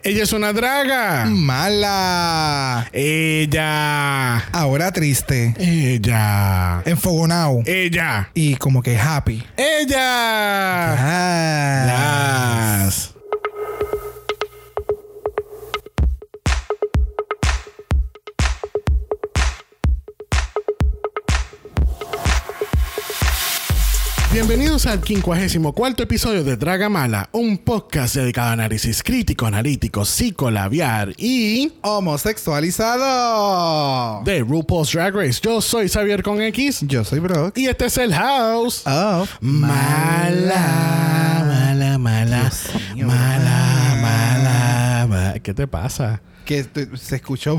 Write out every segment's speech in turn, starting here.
Ella es una draga. Mala. Ella. Ahora triste. Ella. Enfogonado. Ella. Y como que happy. Ella. Las. Bienvenidos al 54 episodio de Draga Mala, un podcast dedicado a análisis crítico, analítico, psicolabiar y Homosexualizado. de RuPaul's Drag Race. Yo soy Xavier con X Yo soy Brock. y este es el House. Of Mala, mala, mala, mala, mala, mala. ¿Qué te pasa? Que te- se escuchó.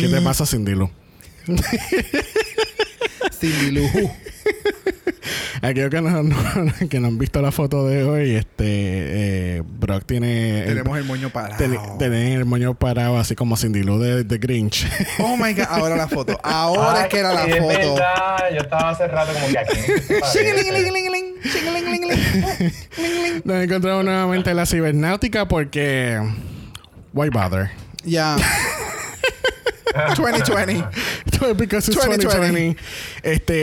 ¿Qué te pasa, Cindy Lou? Cindy Lou Who. Aquellos que no, no- que no han visto la foto de hoy, este eh, Brock tiene Tenemos el moño parado. ten- tiene el moño parado así como Cindy Lou de, de Grinch. Oh my god, ahora la foto. Ahora es que era la foto. verdad, yo estaba hace rato como que aquí. Chingalingalingaling. Nos encontramos nuevamente en la cibernáutica porque why bother? Ya. 2020. Because it's 2020. 2020. Este,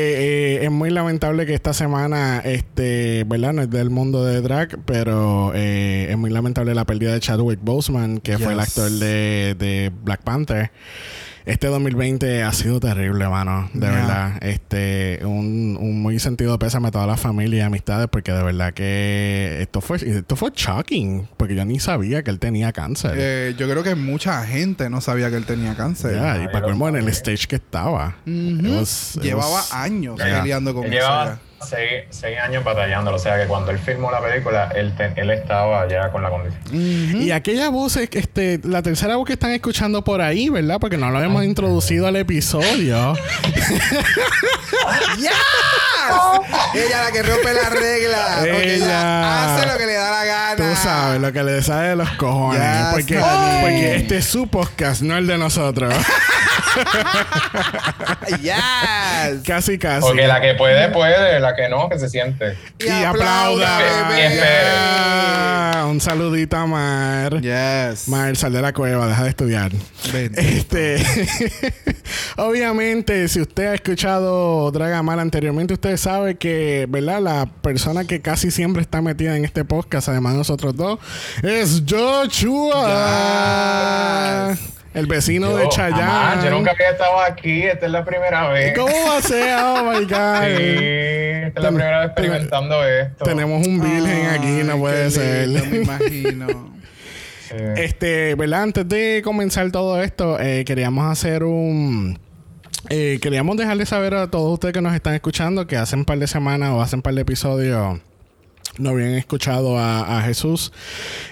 eh, es muy lamentable que esta semana, este, ¿verdad? No es del mundo de drag, pero eh, es muy lamentable la pérdida de Chadwick Boseman, que fue el Yes. actor de, de Black Panther. Este 2020 ha sido terrible, mano. De Yeah. verdad. Este, un, un muy sentido pésame a toda la familia y amistades, porque de verdad que esto fue, esto fue shocking, porque yo ni sabía que él tenía cáncer. Eh, yo creo que mucha gente no sabía que él tenía cáncer. Ya, y para colmo en el stage que estaba. Ujú. It was- it Llevaba was- años Yeah. peleando con Él. Seis, seis años batallándolo. O sea que cuando él filmó la película, él, te- él estaba ya con la condición. Y aquella voz, es que, este, la tercera voz que están escuchando por ahí, ¿verdad? Porque no lo hemos introducido al episodio. ¡Yes! Ella la que rompe la regla. Porque ella Ella. hace lo que le da la gana. Tú sabes lo que le sale de los cojones. Porque, este es su podcast, no el de nosotros. Yes. casi, casi. Porque la que puede, puede. La que no, que se siente. y aplauda. bebé. Yeah. Un saludito a Mar. Yes. Mar, sal de la cueva, deja de estudiar. Ven. Este, obviamente, si usted ha escuchado Dragamar anteriormente, usted sabe que, ¿verdad? La persona que casi siempre está metida en este podcast, además de nosotros dos, es Joshua. Yes. El vecino Yo, de Chayanne. yo nunca había estado aquí. Esta es la primera vez. ¿Cómo va a ser? Oh my Sí, God. esta es la primera vez experimentando esto. Tenemos un virgen aquí, no puede ser. lindo, me imagino. Sí. Este, ¿verdad? Antes de comenzar todo esto, eh, queríamos hacer un. Eh, queríamos dejarles saber a todos ustedes que nos están escuchando que hace un par de semanas o hace un par de episodios no habían escuchado a, a Jesús.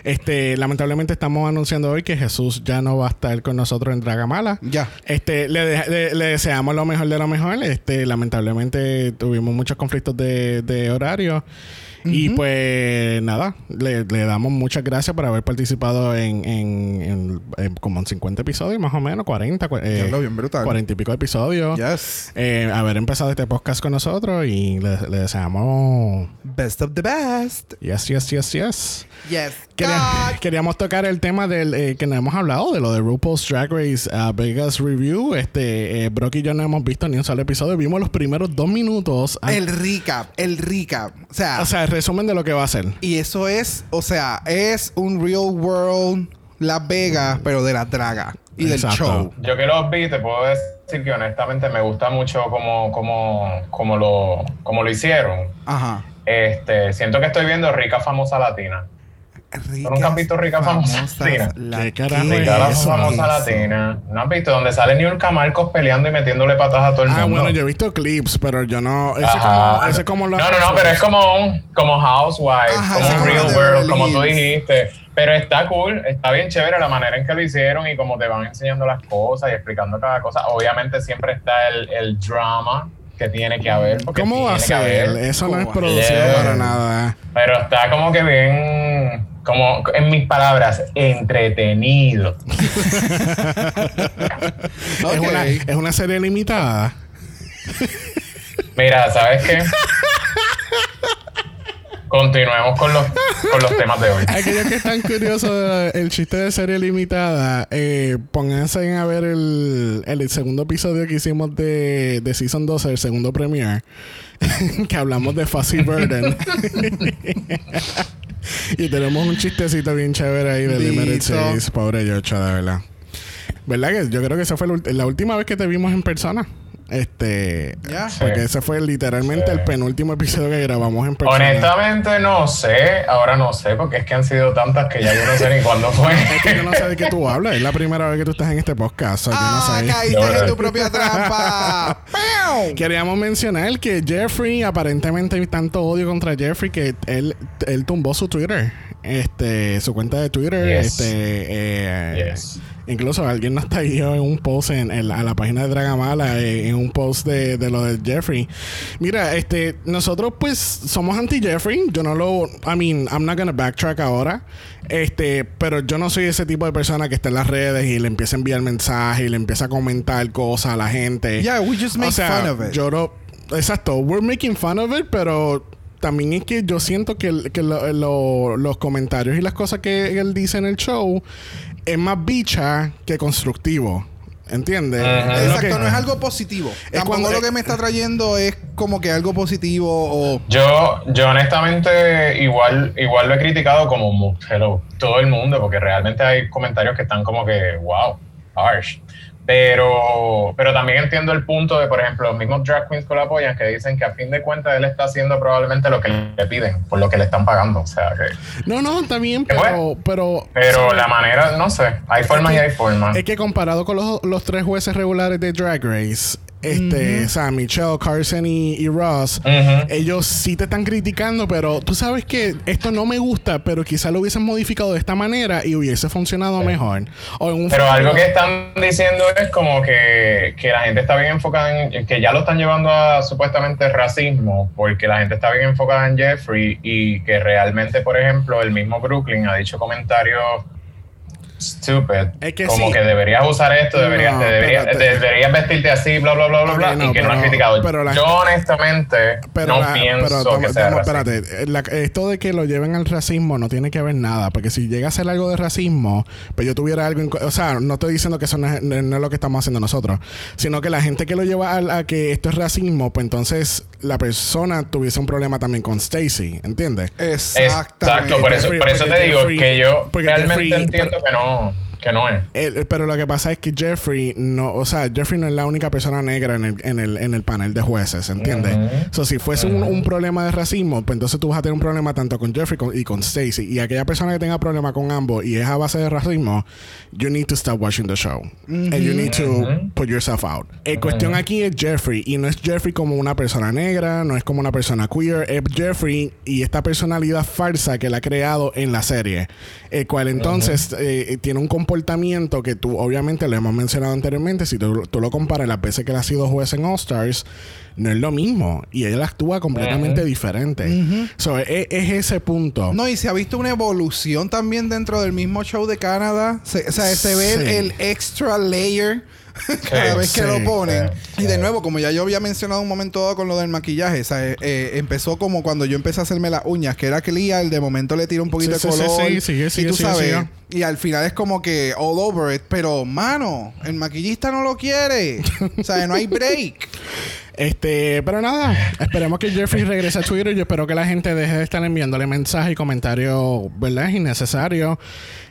Este, lamentablemente estamos anunciando hoy que Jesús ya no va a estar con nosotros en Dragamala. Ya. Este, le, de- le- le deseamos lo mejor de lo mejor. Este, lamentablemente tuvimos muchos conflictos de, de horario. Y pues nada, le, le damos muchas gracias por haber participado en, en, en- en como en 50 episodios, más o menos, 40, cua- eh, Diablo, bien brutal. 40 y pico episodios. Yes. Eh, haber empezado este podcast con nosotros y le, le deseamos Best of the best. yes, yes, yes, yes. Yes. Quería- queríamos tocar el tema del eh, que no hemos hablado de lo de RuPaul's Drag Race uh, Vegas Review. Este, eh, Brock y yo no hemos visto ni un solo episodio. Vimos los primeros dos minutos. El recap. El recap. O sea, o sea, resumen de lo que va a ser. y eso es, o sea, es un real world Las Vegas, pero de la draga y del Exacto. show. Yo que los vi, te puedo decir que honestamente me gusta mucho cómo, cómo, cómo, lo, cómo lo hicieron. Ajá. Este, siento que estoy viendo Rica Famosa Latina. Ricas, nunca has visto Rica Famosa famosas Latina? la- ¿Qué carajo ¿Qué es Rica la eso? Famosa Latina. ¿No has visto? Donde sale Niurka Marcos peleando y metiéndole patas a todo el Ah, mundo. bueno, yo he visto clips, pero yo no. Ese como, ese es como lo no, no, no, pero es como un como Housewives, Ajá, como un como Real World, como tú dijiste. Pero está cool, está bien chévere la manera en que lo hicieron y cómo te van enseñando las cosas y explicando cada cosa. Obviamente siempre está el, el drama que tiene que haber. ¿Cómo va a ser? Eso no es producido Yeah. para nada. Pero está como que bien, como en mis palabras, entretenido. Es, una, es una serie limitada. Mira, ¿sabes qué? Continuemos con los, con los temas de hoy. Aquellos que están curiosos del chiste de serie limitada, eh, pónganse a ver el, el segundo episodio que hicimos de, de Season 12, el segundo premiere, que hablamos de Fuzzy Burden. y tenemos un chistecito bien chévere ahí de Limited. Series. Pobre Yocho, de verdad. ¿Verdad que yo creo que esa fue la última vez que te vimos en persona? Este... Ya. Porque ese fue literalmente Sí. el penúltimo episodio que grabamos en persona. Honestamente no sé, ahora no sé, porque es que han sido tantas que ya yo no sé ni cuándo fue. Es que yo no sé de qué tú hablas. Es la primera vez que tú estás en este podcast. ¡Ah, no sé. caíste No, en tu propia trampa! Queríamos mencionar que Jeffrey, aparentemente hay tanto odio contra Jeffrey que él, él tumbó su Twitter. Este, su cuenta de Twitter. Yes. Este, eh, Yes. Incluso alguien nos taguió en un post en, en la, a la página de Dragamala, eh, en un post de, de lo de Jeffrey. Mira, este, nosotros pues somos anti-Jeffrey. Yo no lo. I mean, I'm not gonna backtrack ahora. Este, pero yo no soy ese tipo de persona que está en las redes y le empieza a enviar mensajes y le empieza a comentar cosas a la gente. Yeah, we just make O sea, fun of it. Yo no. Exacto, we're making fun of it, pero también es que yo siento que, que lo- lo- los comentarios y las cosas que él dice en el show es más bicha que constructivo. ¿Entiendes? Es Exacto, no es algo positivo. Tampoco cuando- lo que me está trayendo es como que algo positivo o... Yo, yo honestamente igual, igual lo he criticado como hello, todo el mundo, porque realmente hay comentarios que están como que, wow, harsh. Pero, pero también entiendo el punto de, por ejemplo, los mismos drag queens que lo apoyan, que dicen que a fin de cuentas él está haciendo probablemente lo que le piden, por lo que le están pagando. O sea, que, No, no, ¿Qué pero... Pero, pero la manera, no sé, hay formas y hay formas. Es que comparado con los, los tres jueces regulares de Drag Race, este, o sea, Michelle, Carson y, y Ross, ellos sí te están criticando, pero tú sabes que esto no me gusta, pero quizá lo hubiesen modificado de esta manera y hubiese funcionado mejor. O en un Pero futuro- algo que están diciendo es como que, que la gente está bien enfocada en, que ya lo están llevando a supuestamente racismo, porque la gente está bien enfocada en Jeffrey y que realmente, por ejemplo, el mismo Brooklyn ha dicho comentarios stupid, Es que como sí. que deberías usar esto, deberías, No, te deberías, deberías vestirte así, bla, bla, bla, bla, bla, no, y que no pero- han criticado. pero la- Yo honestamente Pero no la- pienso pero que sea toma, espérate, la- esto de que lo lleven al racismo no tiene que ver nada, porque si llega a ser algo de racismo, pues yo tuviera algo, o sea, no estoy diciendo que eso no es, no es lo que estamos haciendo nosotros, sino que la gente que lo lleva a, que esto es racismo, pues entonces la persona tuviese un problema también con Stacy, ¿entiendes? Exactamente. Exacto, por eso, por eso te digo Jeffrey- que yo realmente entiendo que no, 있잖아요. Que no es. El- pero lo que pasa es que Jeffrey no, o sea, Jeffrey no es la única persona negra en el, en el, en el panel de jueces, ¿entiendes? Ujú. So, si fuese un, un problema de racismo, pues entonces tú vas a tener un problema tanto con Jeffrey con- y con Stacy. Y aquella persona que tenga problema con ambos y es a base de racismo, you need to stop watching the show. And you need to put yourself out. La cuestión aquí es Jeffrey. Y no es Jeffrey como una persona negra, no es como una persona queer. Es Jeffrey y esta personalidad falsa que la ha creado en la serie. El cual entonces eh, tiene un comportamiento que tú, obviamente, lo hemos mencionado anteriormente. Si tú, tú lo comparas las veces que él ha sido juez en All Stars, no es lo mismo. Y él actúa completamente diferente. So, es, es ese punto. No, y se ha visto una evolución también dentro del mismo show de Canadá. Se- o sea, se ve Sí. el extra layer cada Sí, vez que sí, lo ponen. sí, y de sí. nuevo, como ya yo había mencionado un momento dado con lo del maquillaje, o sea, eh, eh, empezó como cuando yo empecé a hacerme las uñas, que era clear, de momento le tira un poquito Sí, de sí, sí, color. sí, sigue, y tú sabes, y al final es como que all over it. Pero, mano, el maquillista no lo quiere. o sea, no hay break. Este, pero nada, esperemos que Jeffrey regrese a Twitter. Yo espero que la gente deje de estar enviándole mensajes y comentarios, ¿verdad? Innecesarios.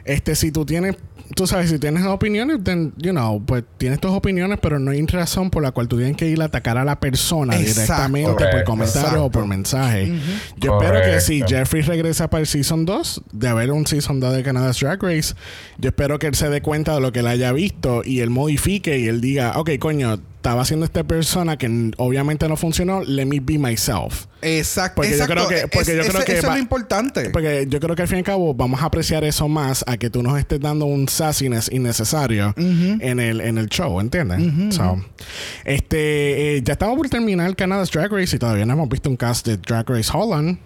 Este, si tú tienes, tú sabes, si tienes opiniones, then, you know, pues tienes tus opiniones, pero no hay razón por la cual tú tienes que ir a atacar a la persona Exacto. directamente por Correcto. comentario o por mensaje. Yo espero que si. Jeffrey regresa para el Season 2, de haber un Season 2 de Canada's Drag Race, yo espero que él se dé cuenta de lo que él haya visto y él modifique y él diga, ok, coño, estaba haciendo esta persona que obviamente no funcionó, let me be myself. Exacto. Porque yo creo que- porque Es- yo creo ese- que eso va- es lo importante. Porque yo creo que al fin y al cabo vamos a apreciar eso más a que tú nos estés dando un sassiness innecesario en, el, en el show, ¿entiendes? So, este, eh, ya estamos por terminar Canada's Drag Race y todavía no hemos visto un cast de Drag Race Holland.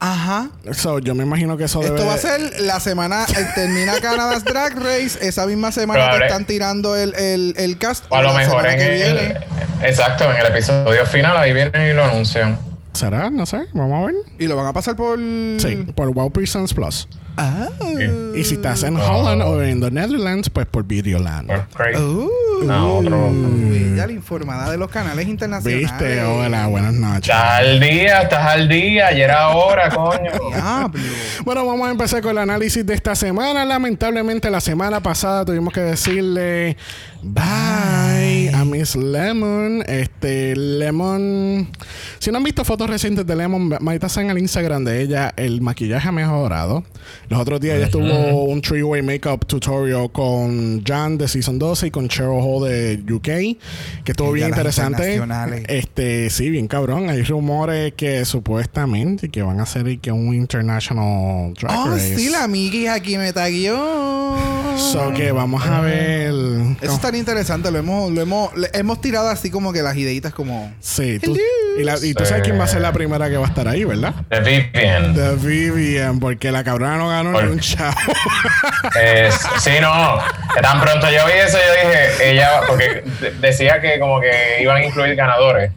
Ajá. So, yo me imagino que eso debe... Esto va a ser la semana, eh, termina Canada's Drag Race, esa misma semana que están tirando el, el, el cast. O a lo la mejor en que el, viene. exacto, en el episodio final ahí vienen y lo anuncian. ¿Será? No sé. Vamos a ver. Y lo van a pasar por. Sí, por Wow Presents Plus. Ah. Y si estás en Holland o en the Netherlands, pues por Videoland. Por Craig. Uh, No, otro. Ella la informada de los canales internacionales. ¿Viste? Hola, buenas noches. Estás al día, estás al día. Ayer era hora, coño. Bueno, vamos a empezar con el análisis de esta semana. Lamentablemente, la semana pasada tuvimos que decirle bye a Miss Lemon. Este, Lemon. Si no han visto fotos recientes de Lemon, métanse en el Instagram de ella. El maquillaje ha mejorado. Los otros días ella tuvo un three-way makeup tutorial con Jan de Season 12 y con Cheryl Hall de UK, que estuvo bien interesante. Este, sí, bien cabrón. Hay rumores que supuestamente que van a hacer y que un international drag Oh, race. sí, la Miki aquí me taguió. So que vamos a ver. Eso es tan interesante. Lo hemos, lo hemos, hemos tirado así como que las ideitas como. Sí, tú, y, la- y tú sabes quién va a ser la primera que va a estar ahí, ¿verdad? De Vivian. The Vivian, porque la cabrona no ganó Por- ni un chavo. Es- sí, no. Tan pronto yo vi eso, yo dije, ella, porque de- decía que como que iban a incluir ganadores.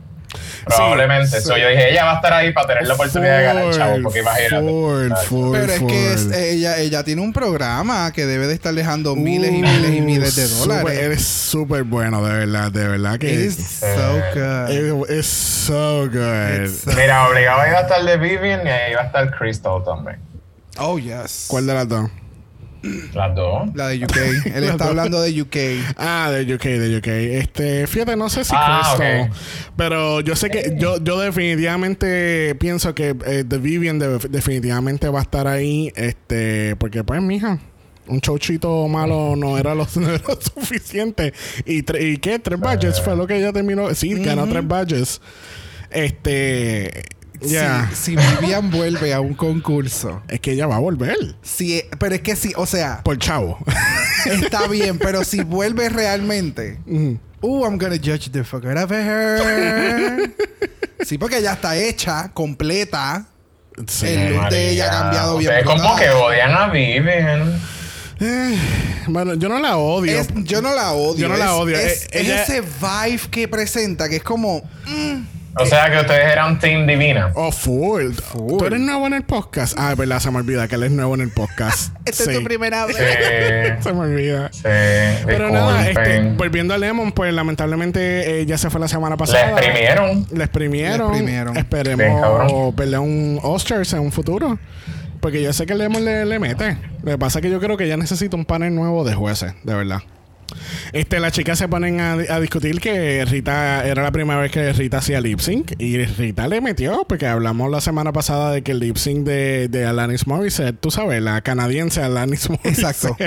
Probablemente. sí. So, yo dije, ella va a estar ahí para tener la oportunidad de ganar, chavo. Porque imagínate. Ford, Ford, Pero es que es- ella, ella tiene un programa que debe de estar dejando miles y miles y miles de Uh, dólares. Eres súper bueno, de verdad, de verdad que. It's so good. It's so good. It's so- Mira, obligado iba a estar de Vivian y ahí iba a estar Crystal también. Oh, yes. ¿Cuál de las dos? Las dos. La de UK. Él está hablando de UK. Ah, de UK, de UK. Este, fíjate, no sé si Ah, Crystal, ok. pero yo sé que yo, yo definitivamente pienso que eh, The Vivian de- definitivamente va a estar ahí, este, porque pues, mija, un chauchito malo no era lo, no era lo suficiente. Y, tre- y qué, tres badges fue lo que ella terminó. Sí, ganó tres badges. Este, Si, si Vivian vuelve a un concurso. es que ella va a volver Si, pero es que sí, o sea, por chavo. está bien, pero si vuelve realmente. Uh, I'm gonna judge the fuck out of her. sí, porque ya está hecha, completa. Sí. El look de ella ha cambiado O bien sea, es como que odian a Vivian. Eh, bueno, yo no la odio. Es- yo no la odio. Yo no la Es- odio. Es, Eh, ella- es ese vibe que presenta, que es como. mm, O sea que ustedes eran Team Divina. Oh, full. Full. ¿Tú eres nuevo en el podcast? Ah, es verdad, se me olvida que él es nuevo en el podcast. esta sí. es tu primera vez. Sí, Se me olvida. sí. Pero nada, este, volviendo a Lemon, pues lamentablemente eh, ya se fue la semana pasada. exprimieron. La exprimieron. La exprimieron. Bien, Esperemos verle un Oscars en un futuro. Porque yo sé que Lemon le, le mete. Lo que pasa es que yo creo que ya necesita un panel nuevo de jueces, de verdad. Este, las chicas se ponen a, a discutir que Rita era la primera vez que Rita hacía lip sync y Rita le metió porque hablamos la semana pasada de que el lip sync de, de Alanis Morissette, tú sabes, la canadiense Alanis Morissette. Exacto.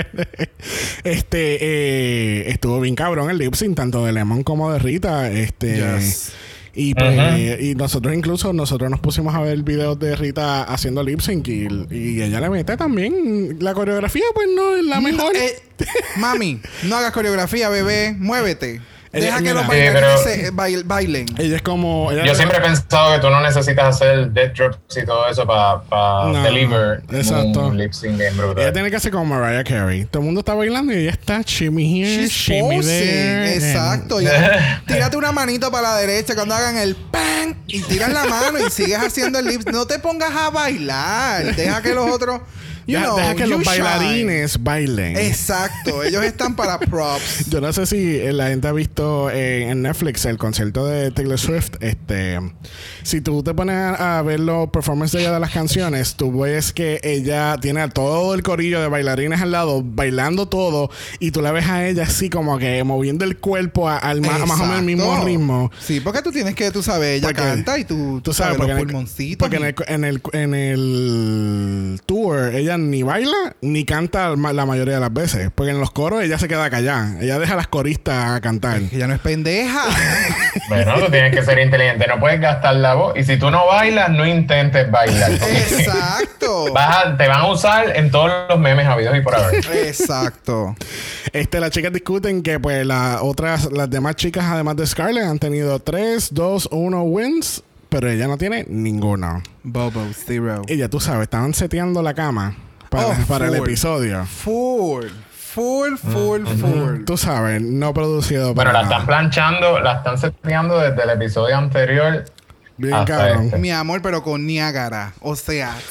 este eh, estuvo bien cabrón el lip sync tanto de Lemon como de Rita, este Yes. Y, pues, y nosotros incluso nosotros nos pusimos a ver videos de Rita haciendo lip sync y, y ella le mete también la coreografía pues no es la mejor. Eh, mami, no hagas coreografía, bebé. Muévete. Deja que los bailarines se- bail- bailen. Ella es como. ella- Yo siempre he pensado que tú no necesitas hacer death drops y todo eso para No, deliver exacto. un lip sync bien Ella brutal. tiene que hacer como Mariah Carey. Todo el mundo está bailando y ella está shimmy here, She's shimmy posing. there. Exacto. Ya. Tírate una manito para la derecha cuando hagan el pan y tiras la mano y sigues haciendo el lip. No te pongas a bailar. Deja que los otros. You Deja, know, deja que you los shine. bailarines bailen. Exacto. Ellos están para props. Yo no sé si eh, la gente ha visto eh, en Netflix el concierto de Taylor Swift. Este, si tú te pones a, ver los performances de ella de las canciones, tú ves que ella tiene a todo el corillo de bailarines al lado bailando todo y tú la ves a ella así como que moviendo el cuerpo a- al más o menos el mismo ritmo. Sí, porque tú tienes que, tú sabes, ella Porque- canta y tú, Tú sabes, los porque, en el, pulmoncitos. porque en, el, en, el, en el tour ella ni baila ni canta la mayoría de las veces. Porque en los coros ella se queda callada. Ella deja a las coristas a cantar. Ella no es pendeja. Bueno, tú tienes que ser inteligente, no puedes gastar la voz. Y si tú no bailas, no intentes bailar. Exacto. vas a- te van a usar en todos los memes habidos y por haber. Exacto. Este, las chicas discuten que pues las otras, las demás chicas, además de Scarlett, han tenido 3, 2, 1 wins, pero ella no tiene ninguno. Bobo, zero. Y ya tú sabes, estaban seteando la cama para, Oh, para el episodio. Full. Full, full, full. Tú sabes, no producido Bueno, para la están planchando, la están seteando desde el episodio anterior Bien Hasta cabrón. este. Mi amor, pero con Niágara. O sea,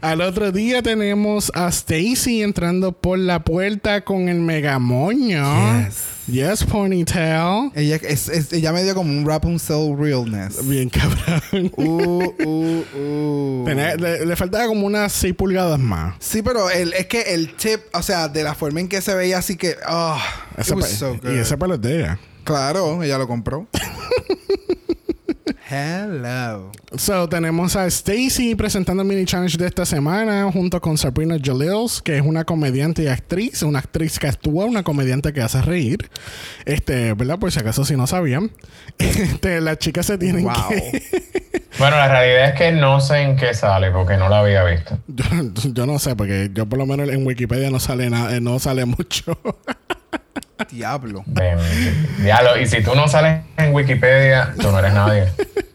Al otro día tenemos a Stacy entrando por la puerta con el megamoño. Yes. Yes, ponytail. ella, es, es- ella me dio como un Rapunzel realness. Bien cabrón. Uh, uh, uh. Tenía- le, le faltaba como unas 6 pulgadas más. Sí, pero el, es que el tip, o sea, de la forma en que se veía así que... it Ese was so good. y ese pelo es de ella. Claro, ella lo compró. Hello. So, tenemos a Stacy presentando el mini challenge de esta semana junto con Sabrina Jalils, que es una comediante y actriz, una actriz que actúa, una comediante que hace reír. Este, ¿verdad? Por si acaso si no sabían. Este, las chicas se tienen Wow. que Bueno, la realidad es que no sé en qué sale porque no la había visto. yo, yo no sé, porque yo por lo menos en Wikipedia no sale nada, eh, no sale mucho. Diablo. Diablo, y si tú no sales en Wikipedia, tú no eres nadie.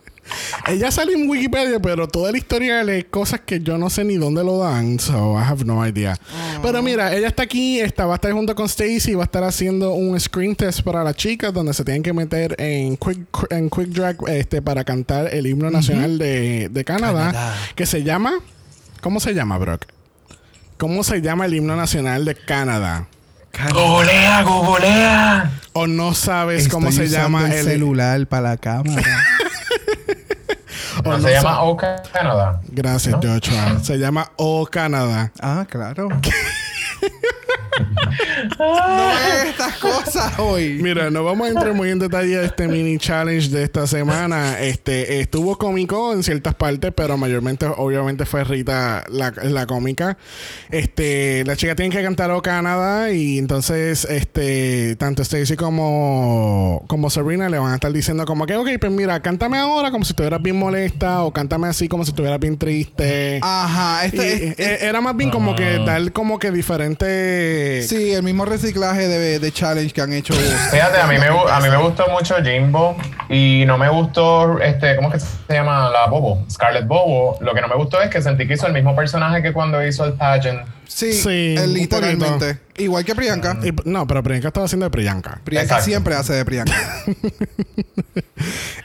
Ella sale en Wikipedia, pero toda la historia es cosas que yo no sé ni dónde lo dan. So I have no idea. Pero mira, ella está aquí, está, va a estar junto con Stacy, va a estar haciendo un screen test para las chicas donde se tienen que meter en Quick, en quick Drag este, para cantar el himno nacional de, de Canadá, Canadá. que se llama... ¿Cómo se llama, Brock? ¿Cómo se llama el himno nacional de Canadá? ¡Googlea, googlea! ¿O no sabes cómo se llama el el... celular para la cámara. o No no se llama O Canadá. Gracias, ¿No? Joshua. Se llama O Canadá. ah, claro. no hagas estas cosas hoy. Mira, no vamos a entrar muy en detalle a este mini challenge de esta semana. Este estuvo cómico en ciertas partes, pero mayormente, obviamente, fue Rita la, la cómica. Este, la chica tiene que cantar O Canadá y entonces, este, tanto Stacy como, como Sabrina le van a estar diciendo como que, ok, pues mira, cántame ahora como si estuvieras bien molesta o cántame así como si estuvieras bien triste. Ajá, Y, este es- eh, era más bien como que dar como que diferentes Sí, el mismo reciclaje de, de challenge que han hecho. Fíjate, a mí, me, a mí me gustó mucho Jimbo y no me gustó, este, ¿cómo es que se llama? La Bobo, Scarlett Bobo. Lo que no me gustó es que sentí que hizo el mismo personaje que cuando hizo el pageant. Sí, un literalmente. Igual que Priyanka. Y- no, pero Priyanka estaba haciendo de Priyanka. Priyanka Exacto. siempre hace de Priyanka.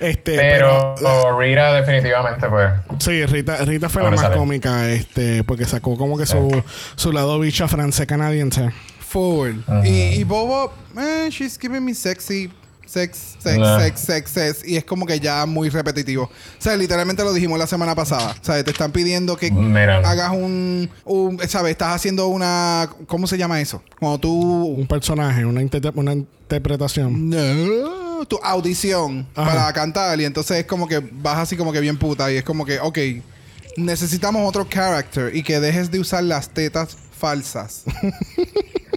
Este, Pero Rita definitivamente, pues, Sí, Rita, Rita fue la más cómica, este, porque sacó como que su, su lado bicha francés canadiense. Forward. y, y Bobo, eh, she's giving me sexy. Sex, sex, Nah. sex, sex, sex. Y es como que ya muy repetitivo. O sea, literalmente lo dijimos la semana pasada. O sea, te están pidiendo que Mira. hagas un, un. ¿Sabes? Estás haciendo una. ¿Cómo se llama eso? Cuando tú. Un personaje, una, inter- una interpretación. No, tu audición Ajá. para cantar. Y entonces es como que vas así como que bien puta. Y es como que, ok, necesitamos otro character. Y que dejes de usar las tetas falsas.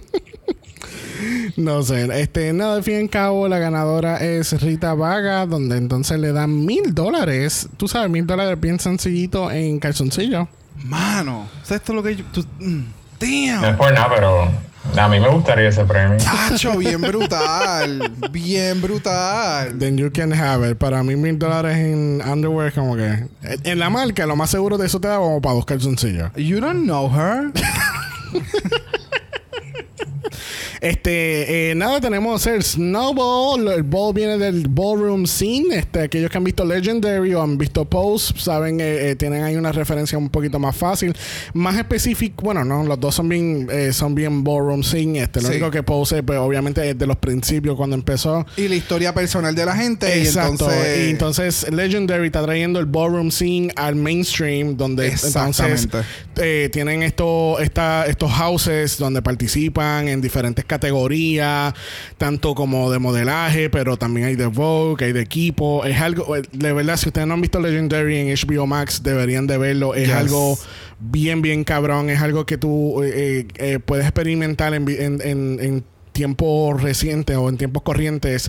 No sé, este, nada, al fin y al cabo, la ganadora es Rita Vaga, donde entonces le dan mil dólares. Tú sabes, mil dólares bien sencillito en calzoncillo. Mano, o sea, esto es lo que yo. tú- mm, no damn. es por nada, pero a mí me gustaría ese premio. Tacho, bien brutal. bien brutal. Then you can have it. Para mí, mil dólares en underwear, como que. En la marca, lo más seguro de eso te da como para dos calzoncillos. You don't know her. Este, eh, nada, tenemos el Snowball. El ball viene del ballroom scene. Este, aquellos que han visto Legendary o han visto Pose, saben, eh, eh, tienen ahí una referencia un poquito más fácil. Más específico, bueno, no, los dos son bien, eh, son bien ballroom scene. Este, lo Sí. único que Pose, pues obviamente es de los principios cuando empezó. Y la historia personal de la gente. Y Exacto. entonces. Y entonces Legendary está trayendo el ballroom scene al mainstream, donde entonces eh, tienen esto, esta, estos houses donde participan en diferentes categorías, tanto como de modelaje, pero también hay de Vogue, hay de equipo. Es algo, eh, de verdad, si ustedes no han visto Legendary en HBO Max, deberían de verlo. Es Yes. algo bien, bien cabrón. Es algo que tú eh, eh, puedes experimentar en, en, en, en tiempos recientes o en tiempos corrientes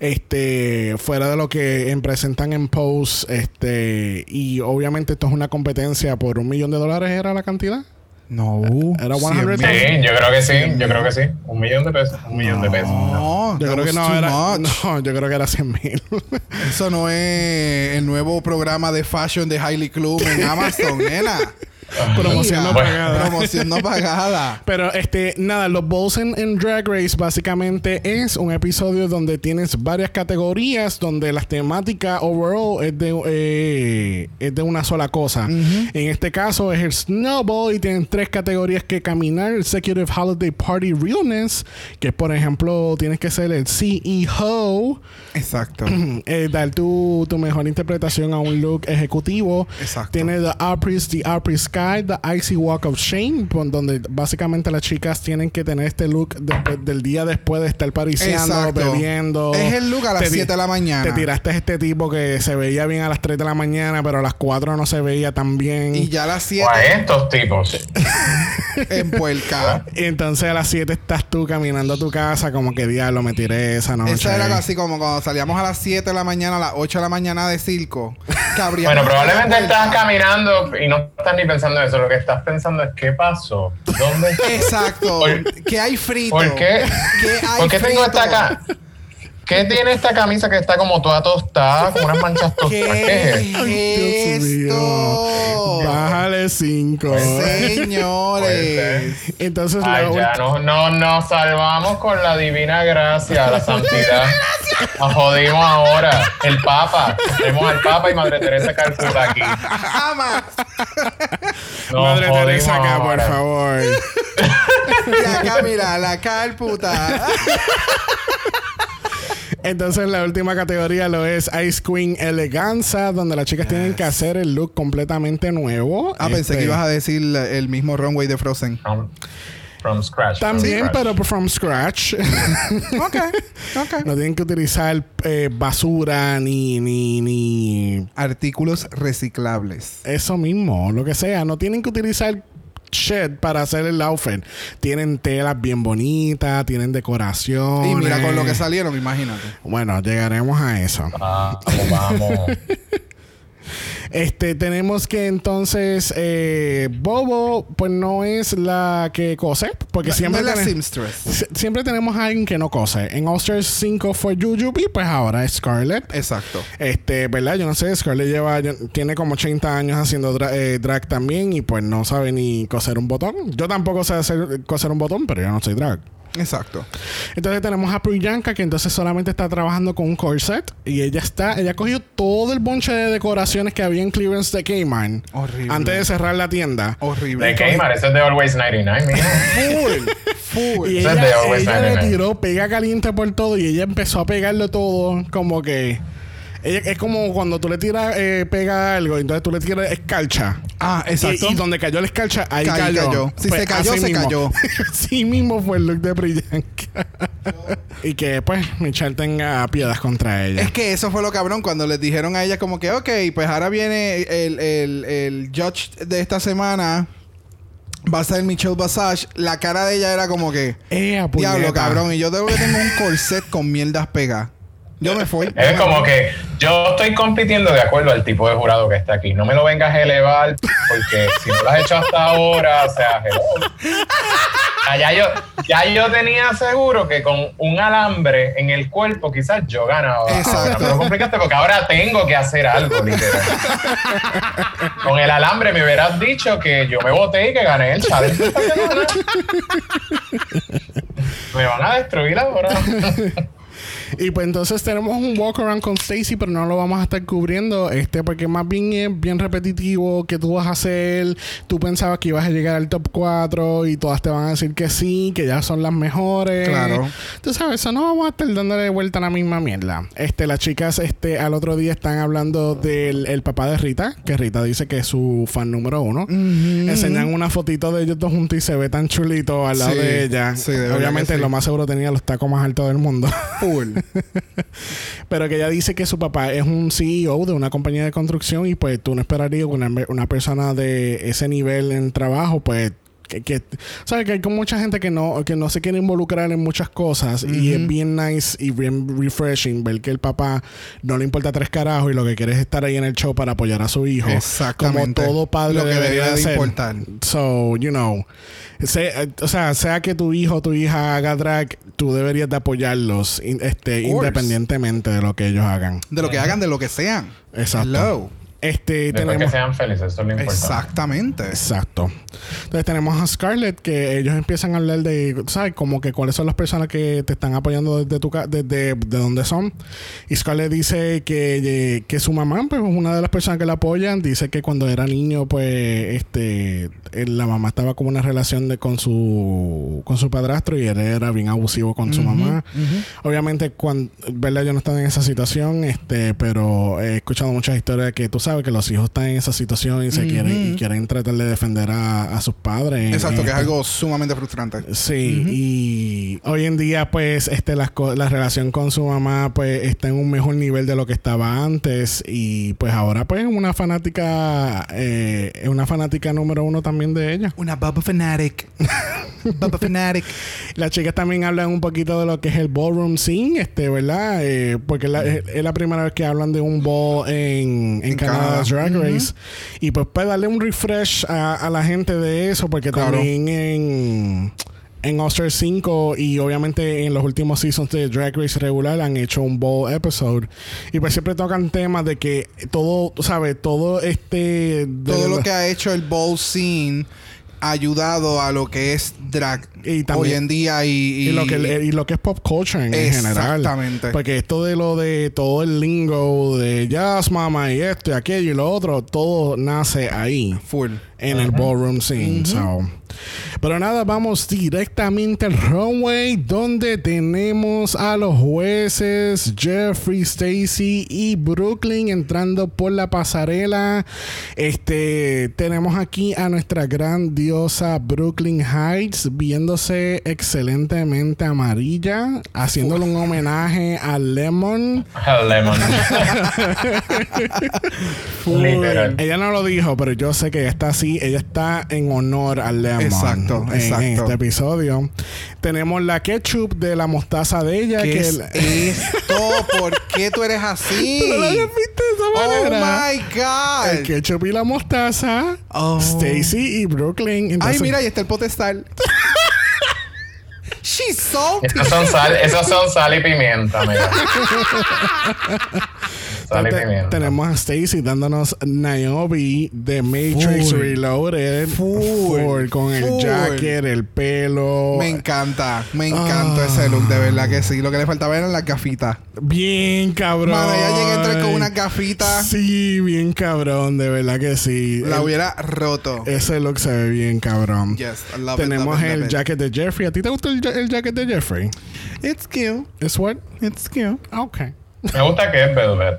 este fuera de lo que en- presentan en post este y obviamente esto es una competencia por un millón de dólares era la cantidad No. Era 100 100,000. mil. Sí, yo creo que sí, yo creo que sí. Un millón de pesos, un millón de pesos. No, yo creo que no era much. no yo creo que era 100 mil Eso no es el nuevo programa de fashion de Hailey Klum en Amazon, nena. Promoción no pagada. Promoción no pagada. Pero este, nada, los Bowls en, en Drag Race básicamente es un episodio donde tienes varias categorías donde la temática overall es de, eh, es de una sola cosa. En este caso es el Snowball y tienen tres categorías que caminar. Executive Holiday Party Realness, que por ejemplo tienes que ser el CEO, Exacto. eh, dar tu, tu mejor interpretación a un look ejecutivo. Exacto. Tiene The Opry's, The Opry Sky, The Icy Walk of Shame, donde básicamente las chicas tienen que tener este look después- del día después de estar pariciando, Exacto. bebiendo. Es el look a las Te ti- 7 de la mañana. Te tiraste este tipo que se veía bien a las 3 de la mañana, pero a las 4 no se veía tan bien. Y ya a las O 7 a estos tipos. en Puerca. Y entonces a las 7 estás tú caminando a tu casa, como que diablo me tiré esa noche. Eso era así como cuando salíamos a las 7 de la mañana, a las 8 de la mañana de circo. Que Bueno, probablemente estás caminando y no estás ni pensando en eso. Lo que estás pensando es qué pasó. ¿Dónde? Exacto. ¿Por- que hay frito. ¿Por qué? ¿Qué hay ¿Por qué tengo esta ca ¿Qué tiene esta camisa que está como toda tostada, con unas manchas tostadas? ¿Qué es esto? ¿Qué es Dios mío. esto? Bájale 5. Señores. Entonces Ay, la ya no, no, nos salvamos con la divina gracia, la santidad. Nos jodimos ahora. El Papa. Tenemos al Papa y Madre Teresa Calcuta aquí. Nos Madre jodimos Teresa acá, por ahora. favor. Y acá, mira, la cálputa. Entonces la última categoría lo es Ice Queen Eleganza, donde las chicas tienen que hacer el look completamente nuevo. Ah, pensé Este, que ibas a decir el mismo runway de Frozen. From, from scratch. from También, scratch. pero from scratch. Ok, ok. no tienen que utilizar eh, basura ni, ni, ni Artículos reciclables. eso mismo, lo que sea. No tienen que utilizar shit para hacer el outfit. Tienen telas bien bonitas, tienen decoración. Y mira con lo que salieron, imagínate. Bueno, llegaremos a eso. Vamos, vamos. Este, tenemos que entonces eh, Bobo, pues no es la que cose, porque siempre, no es la seamstress. si- siempre tenemos a alguien que no cose. En All Stars 5 fue Jujubee, pues ahora es Scarlett. Exacto. Este, ¿verdad? Yo no sé, Scarlett lleva, tiene como 80 años haciendo dra- eh, drag también y pues no sabe ni coser un botón. Yo tampoco sé hacer, coser un botón, pero yo no soy drag. Exacto. Entonces tenemos a Priyanka que entonces solamente está trabajando con un corset y ella está, ella cogió todo el bonche de decoraciones que había en clearance de Kmart Horrible. antes de cerrar la tienda. Horrible. De Kmart, ese es de Always 99, mira. Full. Full. Y Eso ella, es de Always ella le 99. tiró pega caliente por todo y ella empezó a pegarlo todo como que ella, es como cuando tú le tiras eh, pega algo, entonces tú le tiras escarcha. Ah, exacto. Y, y donde cayó la escarcha, ahí cayó. cayó. Si se cayó, así se mismo. cayó. así mismo fue el look de Priyanka. y que pues Michelle tenga piedras contra ella. Es que eso fue lo cabrón cuando les dijeron a ella como que, ok, pues ahora viene el, el, el judge de esta semana. Va a ser Michelle Basage. La cara de ella era como que, Ea, diablo, puñeta. cabrón. Y yo tengo que tengo un corset con mierdas pegadas. Yo me fui. Es como que yo estoy compitiendo de acuerdo al tipo de jurado que está aquí. No me lo vengas a elevar porque si no lo has hecho hasta ahora, o sea. Ah, Ya yo, ya yo tenía seguro que con un alambre en el cuerpo quizás yo ganaba. Exacto. Me lo complicaste porque ahora tengo que hacer algo, literal. con el alambre me hubieras dicho que yo me voté y que gané el challenge. me van a destruir ahora. Y pues entonces tenemos un walk around con Stacy, pero no lo vamos a estar cubriendo, este, porque más bien es bien repetitivo que tú vas a hacer. Tú pensabas que ibas a llegar al top 4 y todas te van a decir que sí, que ya son las mejores. Claro. Tú sabes, eso no vamos a estar dándole vuelta a la misma mierda. Este, las chicas, este, al otro día están hablando del el papá de Rita, que Rita dice que es su fan número uno. Enseñan una fotito de ellos dos juntos y se ve tan chulito al lado Sí, de ella. sí, de Obviamente, sí. lo más seguro tenía los tacos más altos del mundo. Full. Pero que ella dice que su papá es un CEO de una compañía de construcción y pues tú no esperarías que una, una persona de ese nivel en trabajo pues que, que sabes que hay como mucha gente que no que no se quiere involucrar en muchas cosas y es bien nice y bien refreshing ver que el papá no le importa tres carajos y lo que quiere es estar ahí en el show para apoyar a su hijo Exactamente. como todo padre Lo que debería debería de hacer. importar. so you know se- eh, o sea sea que tu hijo o tu hija haga drag tú deberías de apoyarlos in- este independientemente de lo que ellos hagan De lo que hagan, de lo que sean. Exacto. Hello. Este, Después tenemos... que sean felices, eso es lo importante. Exactamente. Exacto. Entonces tenemos a Scarlett que ellos empiezan a hablar de, ¿sabes? Como que cuáles son las personas que te están apoyando desde tu desde de dónde son. Y Scarlett dice que, eh, que su mamá, pues una de las personas que la apoyan, dice que cuando era niño, pues, este, eh, la mamá estaba como una relación de, con su con su padrastro y él era bien abusivo con su mamá. Obviamente, cuando, ¿verdad? Yo no estaba en esa situación, este, pero he escuchado muchas historias que tú sabes que los hijos están en esa situación y se quieren y quieren tratar de defender a, a sus padres. Exacto, que es Este, algo sumamente frustrante. Sí, y hoy en día, pues, este, las la relación con su mamá, pues, está en un mejor nivel de lo que estaba antes. Y pues ahora, pues, una fanática, eh, es una fanática número uno también de ella. Una Bubba Fanatic. Bubba Fanatic. Las chicas también hablan un poquito de lo que es el ballroom scene, este, ¿verdad? Eh, porque la- es, es la primera vez que hablan de un ball en, en, En Canada's Drag Race. Y pues, pues darle un refresh a, a la gente de eso, porque Claro. también en, en All Star 5 y obviamente en los últimos seasons de Drag Race regular han hecho un ball episode. Y pues siempre tocan temas de que todo, ¿sabes? Todo este... de Todo lo que ha hecho el bowl scene ayudado a lo que es drag Y también- hoy en día y, Y, lo que, y lo que es pop culture en, en general. Exactamente. Porque esto de lo de todo el lingo de jazz, mama y esto y aquello y lo otro, todo nace ahí. full. En el ballroom scene. so. Pero nada, vamos directamente al runway donde tenemos a los jueces Jeffrey, Stacy y Brooklyn entrando por la pasarela. Este tenemos aquí a nuestra gran diosa Brooklyn Heights viéndose excelentemente amarilla, haciéndole un homenaje a Lemon. Lemon. Literal. Ella no lo dijo, pero yo sé que ella está así. Ella está en honor al Lemon. Exacto, en, exacto. en este episodio. Tenemos la ketchup de la mostaza de ella. ¿Qué que es el- esto? ¿Por qué tú eres así? ¿Pero la visto de esa Oh manera? my God. El ketchup y la mostaza. Oh. Stacy y Brooklyn. Entonces- Ay, mira, ahí está el potestal. She's salty. Esos son sal, esos son sal y pimienta, mira. Te- tenemos a Stacy dándonos Niobe de Matrix Full. Reloaded. Full. Full, con el jacket, el pelo. Me encanta, me encanta Ah. ese look, de verdad que sí. Lo que le faltaba eran las gafitas. Bien cabrón. Mano, ella llega a entrar con unas gafitas. Sí, bien cabrón, de verdad que sí. La El- hubiera roto. ese look se ve bien cabrón. Yes, I love it, Tenemos love el it. jacket de Jeffrey. ¿A ti te gusta el, ja- el jacket de Jeffrey? It's cute. ¿Es what? It's cute. Ah, Ok. Me gusta que es velvet.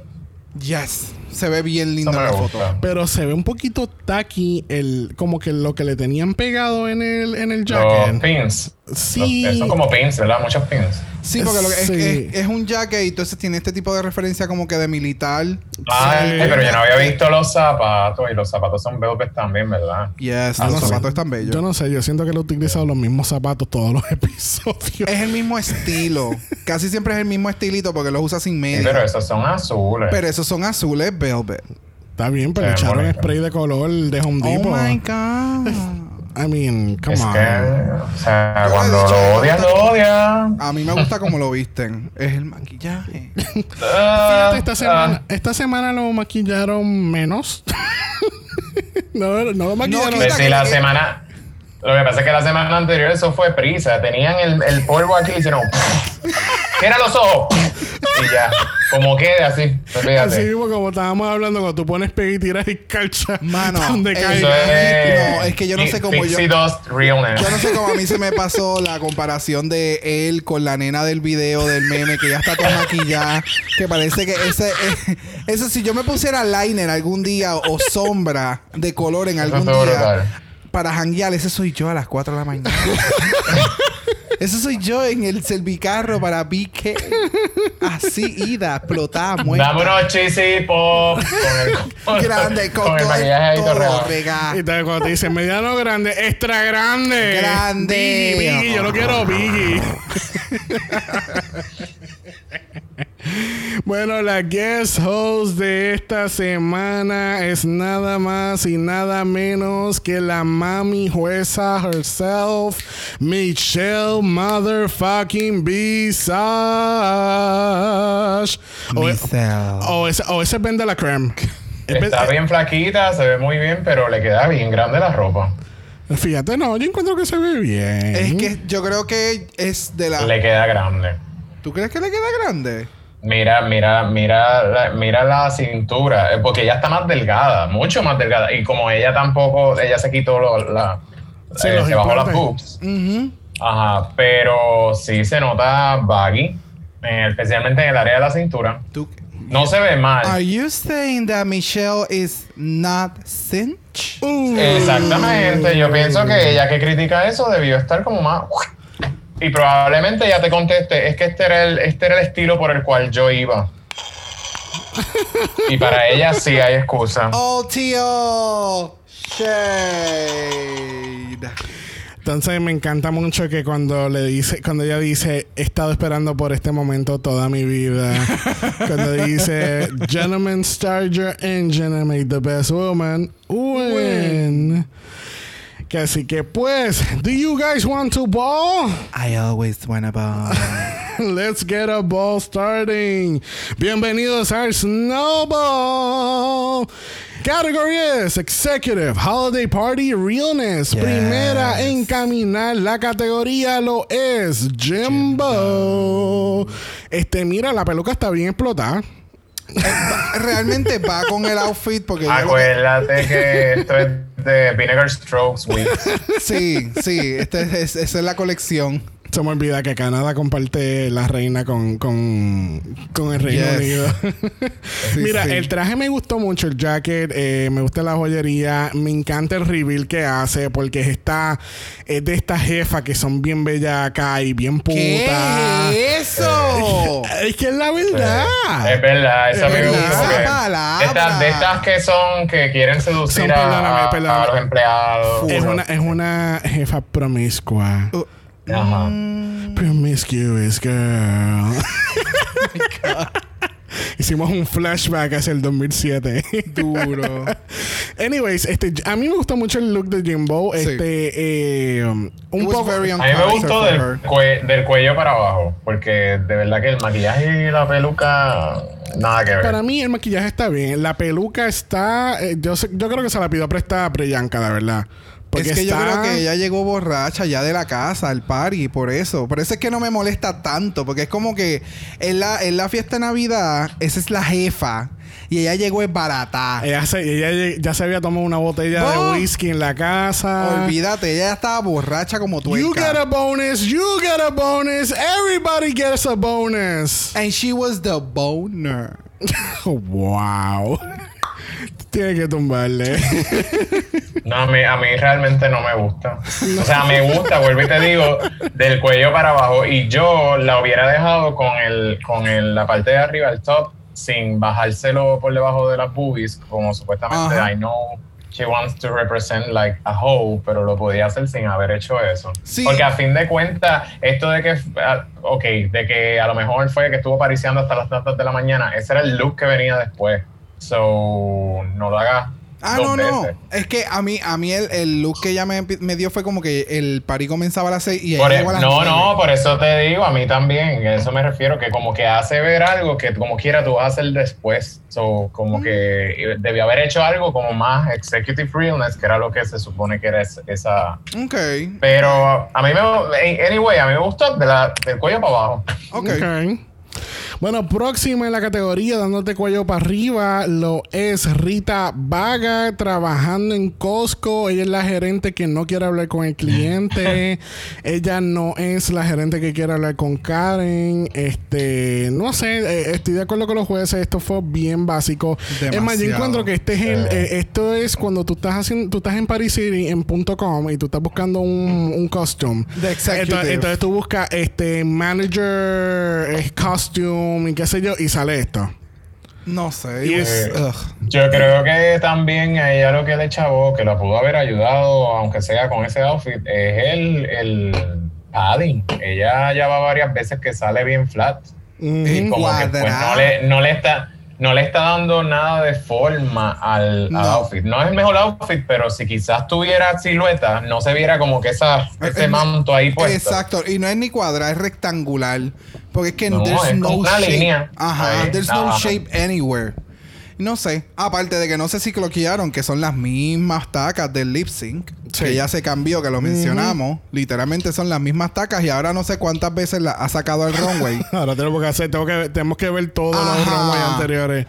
Yes. Se ve bien me la foto. Pero se ve un poquito tacky el, como que lo que le tenían pegado en el, en el Los jacket. pins. Sí. Los- son como pins, ¿verdad? Muchos pins. Sí, porque lo que es, Sí. es- es un jacket y entonces tiene este tipo de referencia como que de militar. Ay, pero yo no había visto los zapatos y los zapatos son velvet también, ¿verdad? Yes, Ah, los sé. zapatos están bellos. Yo no sé, yo siento que le he utilizado los mismos zapatos todos los episodios. Es el mismo estilo. Casi siempre es el mismo estilito porque los usa sin Sí, media. pero esos son azules. Pero esos son azules velvet. Está bien, pero le ve echaron bonito. spray de color de Home Oh Depot. my God. I mean, come es on. que, o sea, Yo cuando dicho, lo gusta lo odias. A mí me gusta como lo visten. Es el maquillaje. Ah, Fíjate, esta semana, esta semana lo maquillaron menos. no, no lo maquillaron. No, Pues que- la semana. Lo que pasa es que la semana anterior eso fue prisa. Tenían el, el polvo aquí y hicieron. ¡Cierra los ojos! Y ya. Como quede así. Fíjate. Así mismo como estábamos hablando, cuando tú pones pega y tiras escarcha Mano, donde. Eso es. No, es que yo no sé cómo yo- Pixie Dust Realness. Yo no sé cómo a mí se me pasó la comparación de él con la nena del video del meme que ya está toda maquillada. Que parece que ese, eh, eso si yo me pusiera liner algún día o sombra de color en algún día brutal. Para janguear, ese soy yo a las 4 de la mañana. Ese soy yo en el servicarro para BK. Así, ida, explotada, muerta. Dame unos. Con el, con, Grande, con, con el todo, maquillaje. Y tal, cuando te dicen mediano grande, extra grande. Grande. Biggie, Biggie, yo lo quiero Biggie. bueno, la guest host de esta semana es nada más y nada menos que la mami jueza herself, Michelle Motherfucking Visage. O, o ese, o ese vende la creme. Es Está bien flaquita, se ve muy bien, pero le queda bien grande la ropa. Fíjate, no, yo encuentro que se ve bien. Es que yo creo que es de la. Le queda grande. ¿Tú crees que le queda grande? Mira, mira, mira, la- mira la cintura, eh, porque ella está más delgada, mucho más delgada. Y como ella tampoco, ella se quitó lo- la, Sí, eh, los se bajó las boobs. Ajá, pero sí se nota baggy, eh, especialmente en el área de la cintura. ¿Tú- No se ve mal. Are you saying that Michelle is not cinch? Exactamente, yo pienso que ella que critica eso debió estar como más... Y probablemente ella te conteste, es que este era el, este era el estilo por el cual yo iba. Y para ella sí hay excusa. Oh, tío. Shade. Entonces me encanta mucho que cuando le dice, cuando ella dice, he estado esperando por este momento toda mi vida. cuando dice, gentlemen, start your engine and make the best woman win. Que así que pues, do you guys want to ball? I always wanna ball. Let's get a ball starting. Bienvenidos al Snowball. Category es Executive Holiday Party Realness. Yes. Primera en caminar la categoría lo es Jimbo. Este, mira, la peluca está bien explotada. Realmente va con el outfit porque yo lo que- Acuérdate que esto es de Vinegar Strokes Week. Sí, sí, este es, esa es la colección. Se me olvida que Canadá comparte la reina con, con, con el Reino Yes. Unido. Sí, Mira, sí. el traje me gustó mucho, el jacket, eh, me gusta la joyería, me encanta el reveal que hace, porque es esta, es de estas jefas que son bien bellacas y bien putas. ¿Qué es eso? Es que es la verdad. Es verdad, eso a mí me Es gusta. Esa de estas que son, que quieren seducir Son- a, perdóname, a- perdóname. a los empleados. Es una, es una jefa promiscua. Uh, Ajá. Promiscuous girl. Hicimos un flashback hacia el 2007. Duro. Anyways, este, a mí me gustó mucho el look de Jimbo. Sí. Este, eh, un It was poco. very A mí me gustó del, cue- del cuello para abajo, porque de verdad que el maquillaje y la peluca, nada que ver. Para mí el maquillaje está bien. La peluca está. eh, yo, sé- yo creo que se la pidió prestada a Priyanka, de verdad. Porque es que yo creo que ella llegó borracha ya de la casa, al party, por eso. Por eso es que no me molesta tanto, porque es como que en la, en la fiesta de Navidad, esa es la jefa. Y ella llegó es barata. Ella, se- ella ya se había tomado una botella Oh. de whisky en la casa. Olvídate, ella ya estaba borracha como You get a bonus, you get a bonus, everybody gets a bonus. And she was the boner. wow. Tiene que tumbarle. No, a mí, a mí realmente no me gusta. O sea, me gusta, vuelvo y te digo, del cuello para abajo. Y yo la hubiera dejado con el, con el, la parte de arriba, el top, sin bajárselo por debajo de las boobies, como supuestamente Ajá. I know she wants to represent like a hoe, pero lo podía hacer sin haber hecho eso. Sí. Porque a fin de cuentas, esto de que, ah, ok, de que a lo mejor fue que estuvo pariciando hasta las tantas de la mañana, ese era el look que venía después. So, no lo hagas. Ah, dos no, no. veces. Es que a mí, a mí el, el look que ella me, me dio fue como que el party comenzaba a las 6 y ella e- llegó a las no, nueve. no, por eso te digo, a mí también, a eso me refiero, que como que hace ver algo que como quiera tú vas a hacer después. So, como que debió haber hecho algo como más executive realness, que era lo que se supone que era es- esa. Ok. Pero a mí me, anyway, a mí me gustó de la- del cuello para abajo. Ok. Ok. Bueno, próxima en la categoría, dándote cuello para arriba, lo es Rita Vaga, trabajando en Costco. Ella es la gerente que no quiere hablar con el cliente. Ella no es la gerente que quiere hablar con Karen. Este, no sé, eh, estoy de acuerdo con los jueces. Esto fue bien básico. Es más, yo encuentro que este es el, eh, esto es cuando tú estás haciendo, tú estás en Paris City en .com y tú estás buscando un, un costume. Entonces, entonces tú buscas este manager eh, costume y qué sé yo y sale esto. No sé. Y es-. Yo creo que también a ella lo que le chavó, que la pudo haber ayudado, aunque sea con ese outfit, es el, el padding. Ella ya va varias veces que sale bien flat. Y como que pues, no, le, no, le está, no le está dando nada de forma al, outfit. No es el mejor outfit, pero si quizás tuviera silueta, no se viera como que esa, ese Eh, manto ahí puesto. Exacto. Y no es ni cuadrada, es rectangular. Porque es que No, there's es no una shape. línea. Ajá. Ahí. There's no shape anywhere. No sé. Aparte de que no sé si cloquearon, que son las mismas tacas del lip sync. Sí. Que ya se cambió, que lo mencionamos. Literalmente son las mismas tacas y ahora no sé cuántas veces la ha sacado el runway. Ahora tenemos que hacer, tengo que, tenemos que ver todos los runways anteriores.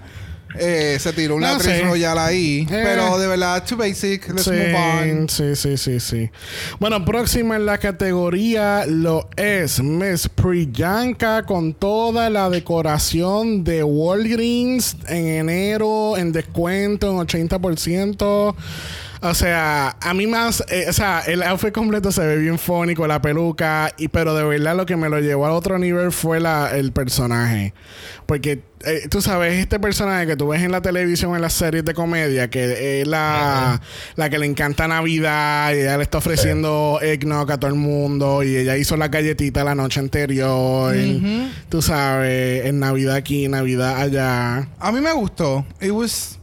Eh, se tiró una No royal ahí. Eh. Pero de verdad, too basic. Let's sí, move on. sí, sí, sí, sí. Bueno, próxima en la categoría lo es Miss Priyanka con toda la decoración de Walgreens en enero en descuento en 80%. O sea, a mí más, eh, o sea, el outfit completo se ve bien fónico, la peluca, y pero de verdad lo que me lo llevó a otro nivel fue la, el personaje. Porque eh, tú sabes, este personaje que tú ves en la televisión, en las series de comedia, que es la, la que le encanta Navidad, y ella le está ofreciendo eggnog a todo el mundo, y ella hizo la galletita la noche anterior, tú sabes, en Navidad aquí, Navidad allá. A mí me gustó. It was...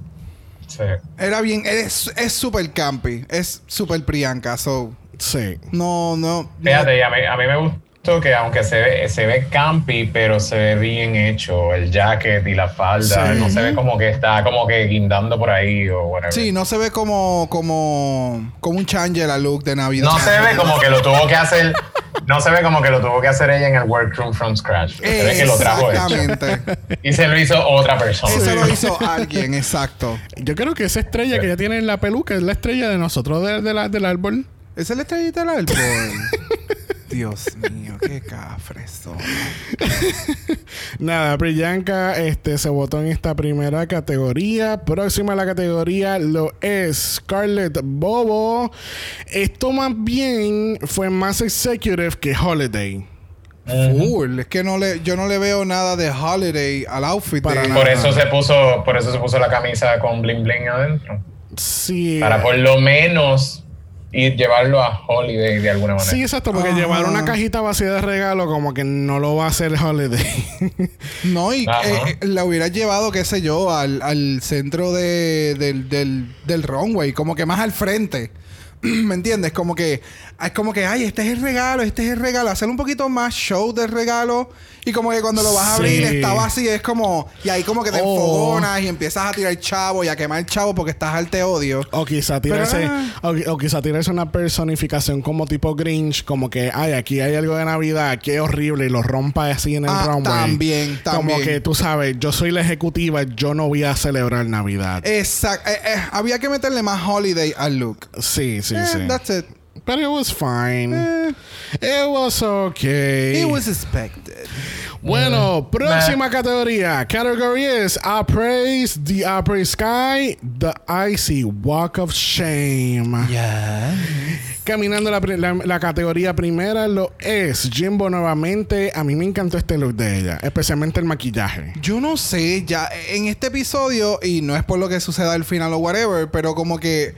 Sí. Era bien... Es es súper campy. Es súper Priyanka. So... Sí. No, no... Fíjate, a mí, a mí me gustó que aunque se ve, se ve campy, pero se ve bien hecho. El jacket y la falda. Sí. No se ve como que está como que guindando por ahí o whatever. Sí, no se ve como... Como... Como un Changela look de Navidad. No se ve como que lo tuvo que hacer. No se ve como que lo tuvo que hacer ella en el workroom from scratch. Se ve que lo trajo hecho. Exactamente. Y se lo hizo otra persona. Eso lo hizo alguien, exacto. Yo creo que esa estrella que ella tiene en la peluca es la estrella de nosotros de- de la- del árbol. ¿Esa es la estrellita del árbol? Dios mío, qué cafres son. Nada, Priyanka este, se votó en esta primera categoría. Próxima a la categoría lo es Scarlett Bobo. Esto más bien fue más executive que Holiday. Full. Es que no le, yo no le veo nada de holiday al outfit Para de. Por eso se puso, por eso se puso la camisa con bling bling adentro. Sí. Para por lo menos ir llevarlo a Holiday de alguna manera. Sí, exacto, porque llevar una cajita vacía de regalo como que no lo va a hacer Holiday. No, y eh, eh, la hubiera llevado, qué sé yo, al, al centro de, del, del, del runway, como que más al frente. ¿Me entiendes? Como que es como que, ay, este es el regalo, este es el regalo. Hacer un poquito más show del regalo. Y como que cuando lo vas a abrir Sí. está vacío. Es como... Y ahí como que te Oh. enfogonas y empiezas a tirar chavo y a quemar chavo porque estás al te odio. O quizá tirarse, Pero, o, o quizá tirarse una personificación como tipo Grinch, como que, ay, aquí hay algo de Navidad, qué horrible, y lo rompa así en el Ah, runway. también, Como también. que tú sabes, yo soy la ejecutiva, yo no voy a celebrar Navidad. Exacto. Eh, eh, había que meterle más holiday al look. sí, sí, Eh, sí. That's it. But it was fine. Eh, It was okay. it was expected. Bueno, próxima categoría. Category is Appraise the Appraise Sky, the Icy Walk of Shame. Yeah. Caminando la- la categoría primera lo es Jimbo nuevamente. A mí me encantó este look de ella, especialmente el maquillaje. Yo no sé, ya en este episodio, y no es por lo que suceda al final o whatever, pero como que.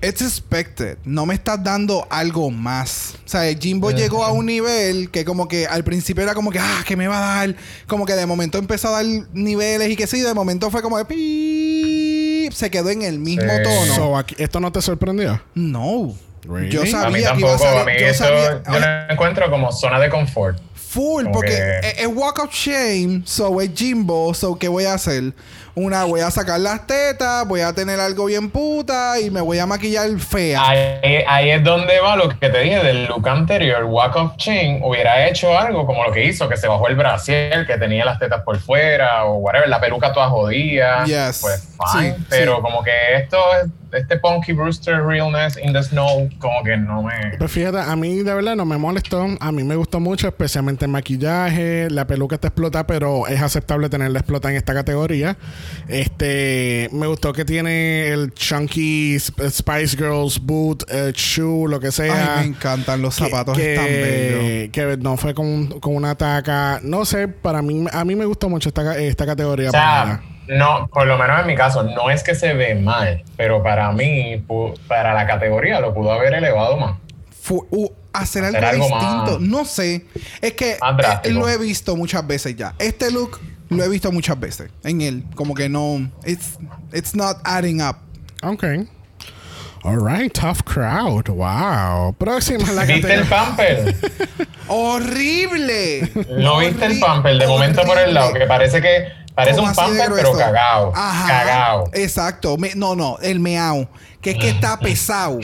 It's expected. No me estás dando algo más. O sea, Jimbo llegó a un nivel que como que al principio era como que, ah, que me va a dar. Como que de momento empezó a dar niveles y que sí, de momento fue como de pip, Se quedó en el mismo Sí. tono. So, aquí- ¿Esto no te sorprendió? no. Really? Yo A mí sabía que iba a salir. a mí yo esto sabía- yo lo encuentro como zona de confort. Full, Como porque que- es, es Walk of Shame, so es Jimbo, so ¿qué voy a hacer? Una, voy a sacar las tetas, voy a tener algo bien puta y me voy a maquillar fea. Ahí, ahí es donde va lo que te dije del look anterior. Walk of Chain hubiera hecho algo como lo que hizo, que se bajó el brasier, que tenía las tetas por fuera o whatever, la peluca toda jodida. Yes. Pues fine. Sí, pero sí. como que esto, es- este Punky Brewster realness in the snow, como que no me. Pues fíjate, a mí de verdad no me molestó. A mí me gustó mucho, especialmente el maquillaje. La peluca está explota, pero es aceptable tenerla explota en esta categoría. Este, me gustó que tiene el chunky Sp- Spice Girls boot, eh, shoe, lo que sea. Ay, me encantan los zapatos, que, están bellos. que no fue con, con una taca. No sé, para mí, a mí me gustó mucho esta, esta categoría. O para sea, no, por lo menos en mi caso, no es que se ve mal, pero para mí, para la categoría, lo pudo haber elevado más. Fu- uh, hacer, Hacer algo, algo distinto, más- no sé. Es que eh, lo he visto muchas veces ya. Este look lo he visto muchas veces en él. Como que no. It's, it's not adding up. Ok. Alright, tough crowd. Wow. Próxima la ¿Viste el pamper? ¡Horrible! ¿No viste el pamper de momento por el lado? Que parece que Parece un pamper, pero cagao. Ajá. Cagao. Exacto. Me- no, no, el meao. Que es que está pesado.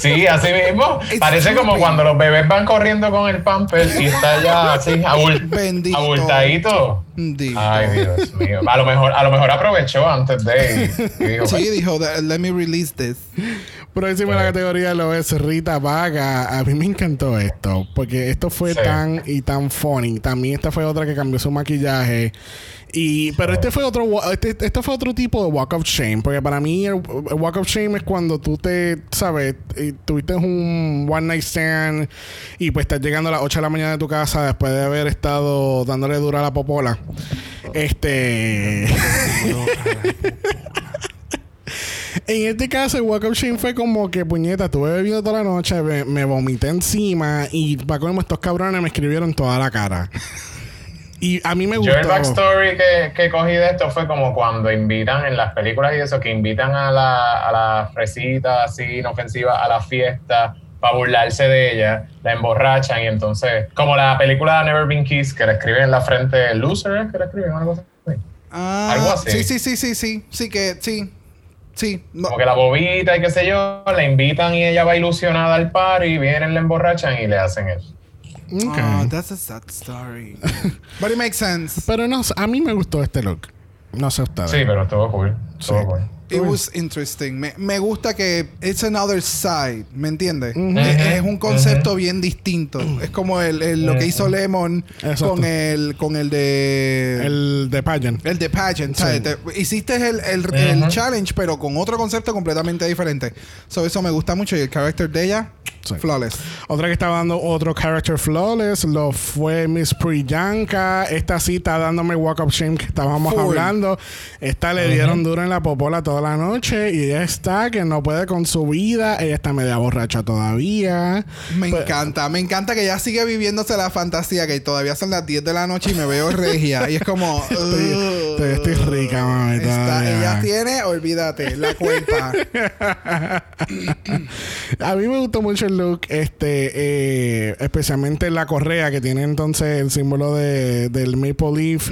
Sí, así mismo. Parece como cuando los bebés van corriendo con el pamper y está ya así abul- Bendito. abultadito. Bendito. Ay, Dios mío. A lo mejor, a lo mejor aprovechó antes de y, y dijo, Sí, dijo, let me release this. Próxima la categoría lo es Rita Vaga. A mí me encantó esto. Porque esto fue Sí. tan y tan funny. También esta fue otra que cambió su maquillaje. Y, pero este fue otro este, este fue otro tipo de walk of shame. Porque para mí el, el walk of shame es cuando tú te, sabes, eh, tuviste un one night stand y pues estás llegando a las 8 de la mañana de tu casa después de haber estado dándole dura a la popola. Este. En este caso, el walk of shame fue como que, puñeta, estuve bebiendo toda la noche, me, me vomité encima y para colmo estos cabrones me escribieron toda la cara. Y a mí me Yo el gustó. backstory que, que cogí de esto fue como cuando invitan en las películas y eso, que invitan a la, a la fresita así inofensiva a la fiesta para burlarse de ella, la emborrachan y entonces, como la película Never Been Kissed, que le escriben en la frente Loser, que le escriben algo así. Ah, Algo así. Sí, sí, sí, sí, sí. Sí, que sí. Sí. No. Como que la bobita y qué sé yo, la invitan y ella va ilusionada al par y vienen, la emborrachan y le hacen eso. Ok. Ah, that's a sad story. But it makes sense. Pero no, a mí me gustó este look. No sé ustedes. Sí, pero estuvo cool. Estuvo Sí. cool. It was interesting. Me, me gusta que it's another side, ¿me entiendes? Ujú. es, Ujú, es un concepto bien distinto. Es como el, el- lo que hizo Lemon Exacto. con el con el de El de Pageant. el de pageant. Sí. ¿sabes? Te- hiciste el, el, el challenge, pero con otro concepto completamente diferente. So, eso me gusta mucho. Y el character de ella, Sí. flawless. Otra que estaba dando otro character flawless lo fue Miss Priyanka. Esta sí está dándome walk of shame que estábamos Full. hablando. Esta le dieron duro en la popola toda la noche y ella está que no puede con su vida. Ella está media borracha todavía. Me Pues- encanta, me encanta que ella sigue viviéndose la fantasía que todavía son las 10 de la noche y me veo regia. y es como. Estoy- "Ugh". estoy- estoy rica, mami, Está- ella tiene, olvídate, la cuenta. A mí me gustó mucho el look, este, eh, especialmente la correa que tiene entonces el símbolo de, del Maple Leaf.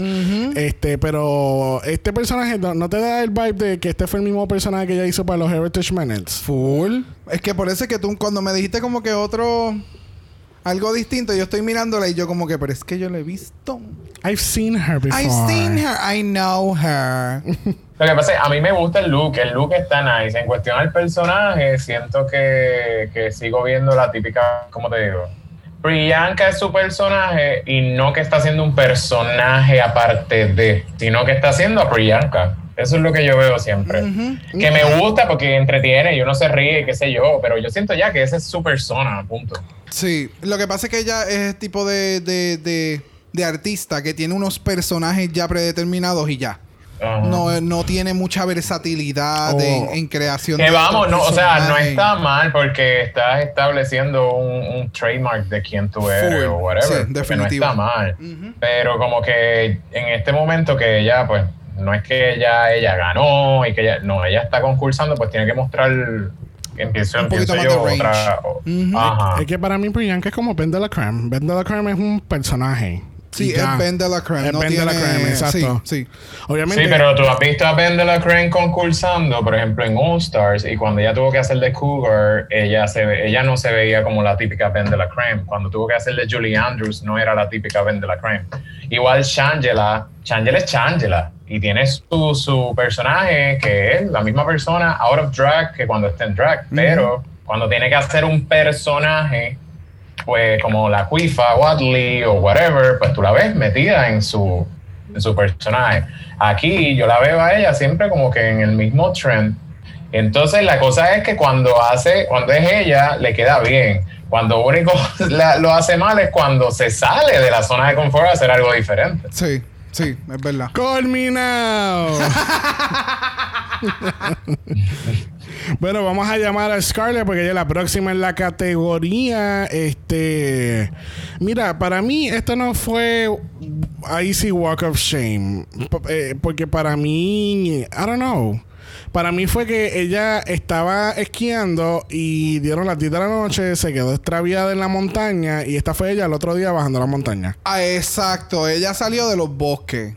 Este, pero este personaje no, no te da el vibe de que este fue el mismo personaje que ella hizo para los Heritage Minutes. Full. Es que por eso es que tú, cuando me dijiste como que otro. Algo distinto, yo estoy mirándola y yo como que, pero es que yo la he visto. I've seen her before. I've seen her, I know her. Lo que pasa es que a mí me gusta el look, el look está nice. En cuestión al personaje, siento que, que sigo viendo la típica, ¿cómo te digo? Priyanka es su personaje y no que está haciendo un personaje aparte de, sino que está haciendo a Priyanka. Eso es lo que yo veo siempre. Que me gusta porque entretiene y uno se ríe, qué sé yo, pero yo siento ya que esa es su persona, punto. Sí, lo que pasa es que ella es el tipo de, de, de, de artista que tiene unos personajes ya predeterminados y ya. No, no tiene mucha versatilidad Oh. en, creación Que de vamos, no, o sea, no está mal porque estás estableciendo un, un trademark de quién tú eres Full. o whatever. Sí, definitivo. No está mal. Pero como que en este momento que ella, pues, no es que ella, ella ganó y que ella, no, ella está concursando, pues tiene que mostrar, empiezo, Un poquito más yo de range. otra. o- Ujú. Ajá. Es que para mí Priyanka es como Ben de la Creme. Ben de la Creme es un personaje. Sí, ya. es Ben de la Creme. Es no Ben de la Creme, exacto. Sí, sí. Obviamente. Sí, pero tú has visto a Ben de la Crane concursando, por ejemplo, en All Stars, y cuando ella tuvo que hacer de Cougar, ella, se ve- ella no se veía como la típica Ben de la Crane. Cuando tuvo que hacer de Julie Andrews, no era la típica Ben de la Crane. Igual Shangela, Shangela es Shangela, y tiene su, su personaje que es la misma persona out of drag que cuando está en drag, pero cuando tiene que hacer un personaje pues como la Cuifa, Watley o whatever, pues tú la ves metida en su, en su personaje. Aquí yo la veo a ella siempre como que en el mismo trend. Entonces la cosa es que cuando hace, cuando es ella, le queda bien. Cuando único la- lo hace mal es cuando se sale de la zona de confort a hacer algo diferente. Sí, sí, es verdad. Call me now. bueno, vamos a llamar a Scarlett porque ella es la próxima en la categoría. Este, mira, para mí esto no fue Easy Walk of Shame, eh, porque para mí, I don't know. Para mí fue que ella estaba esquiando y dieron las 10 de la noche, se quedó extraviada en la montaña y esta fue ella el otro día bajando la montaña. Ah, exacto. Ella salió de los bosques.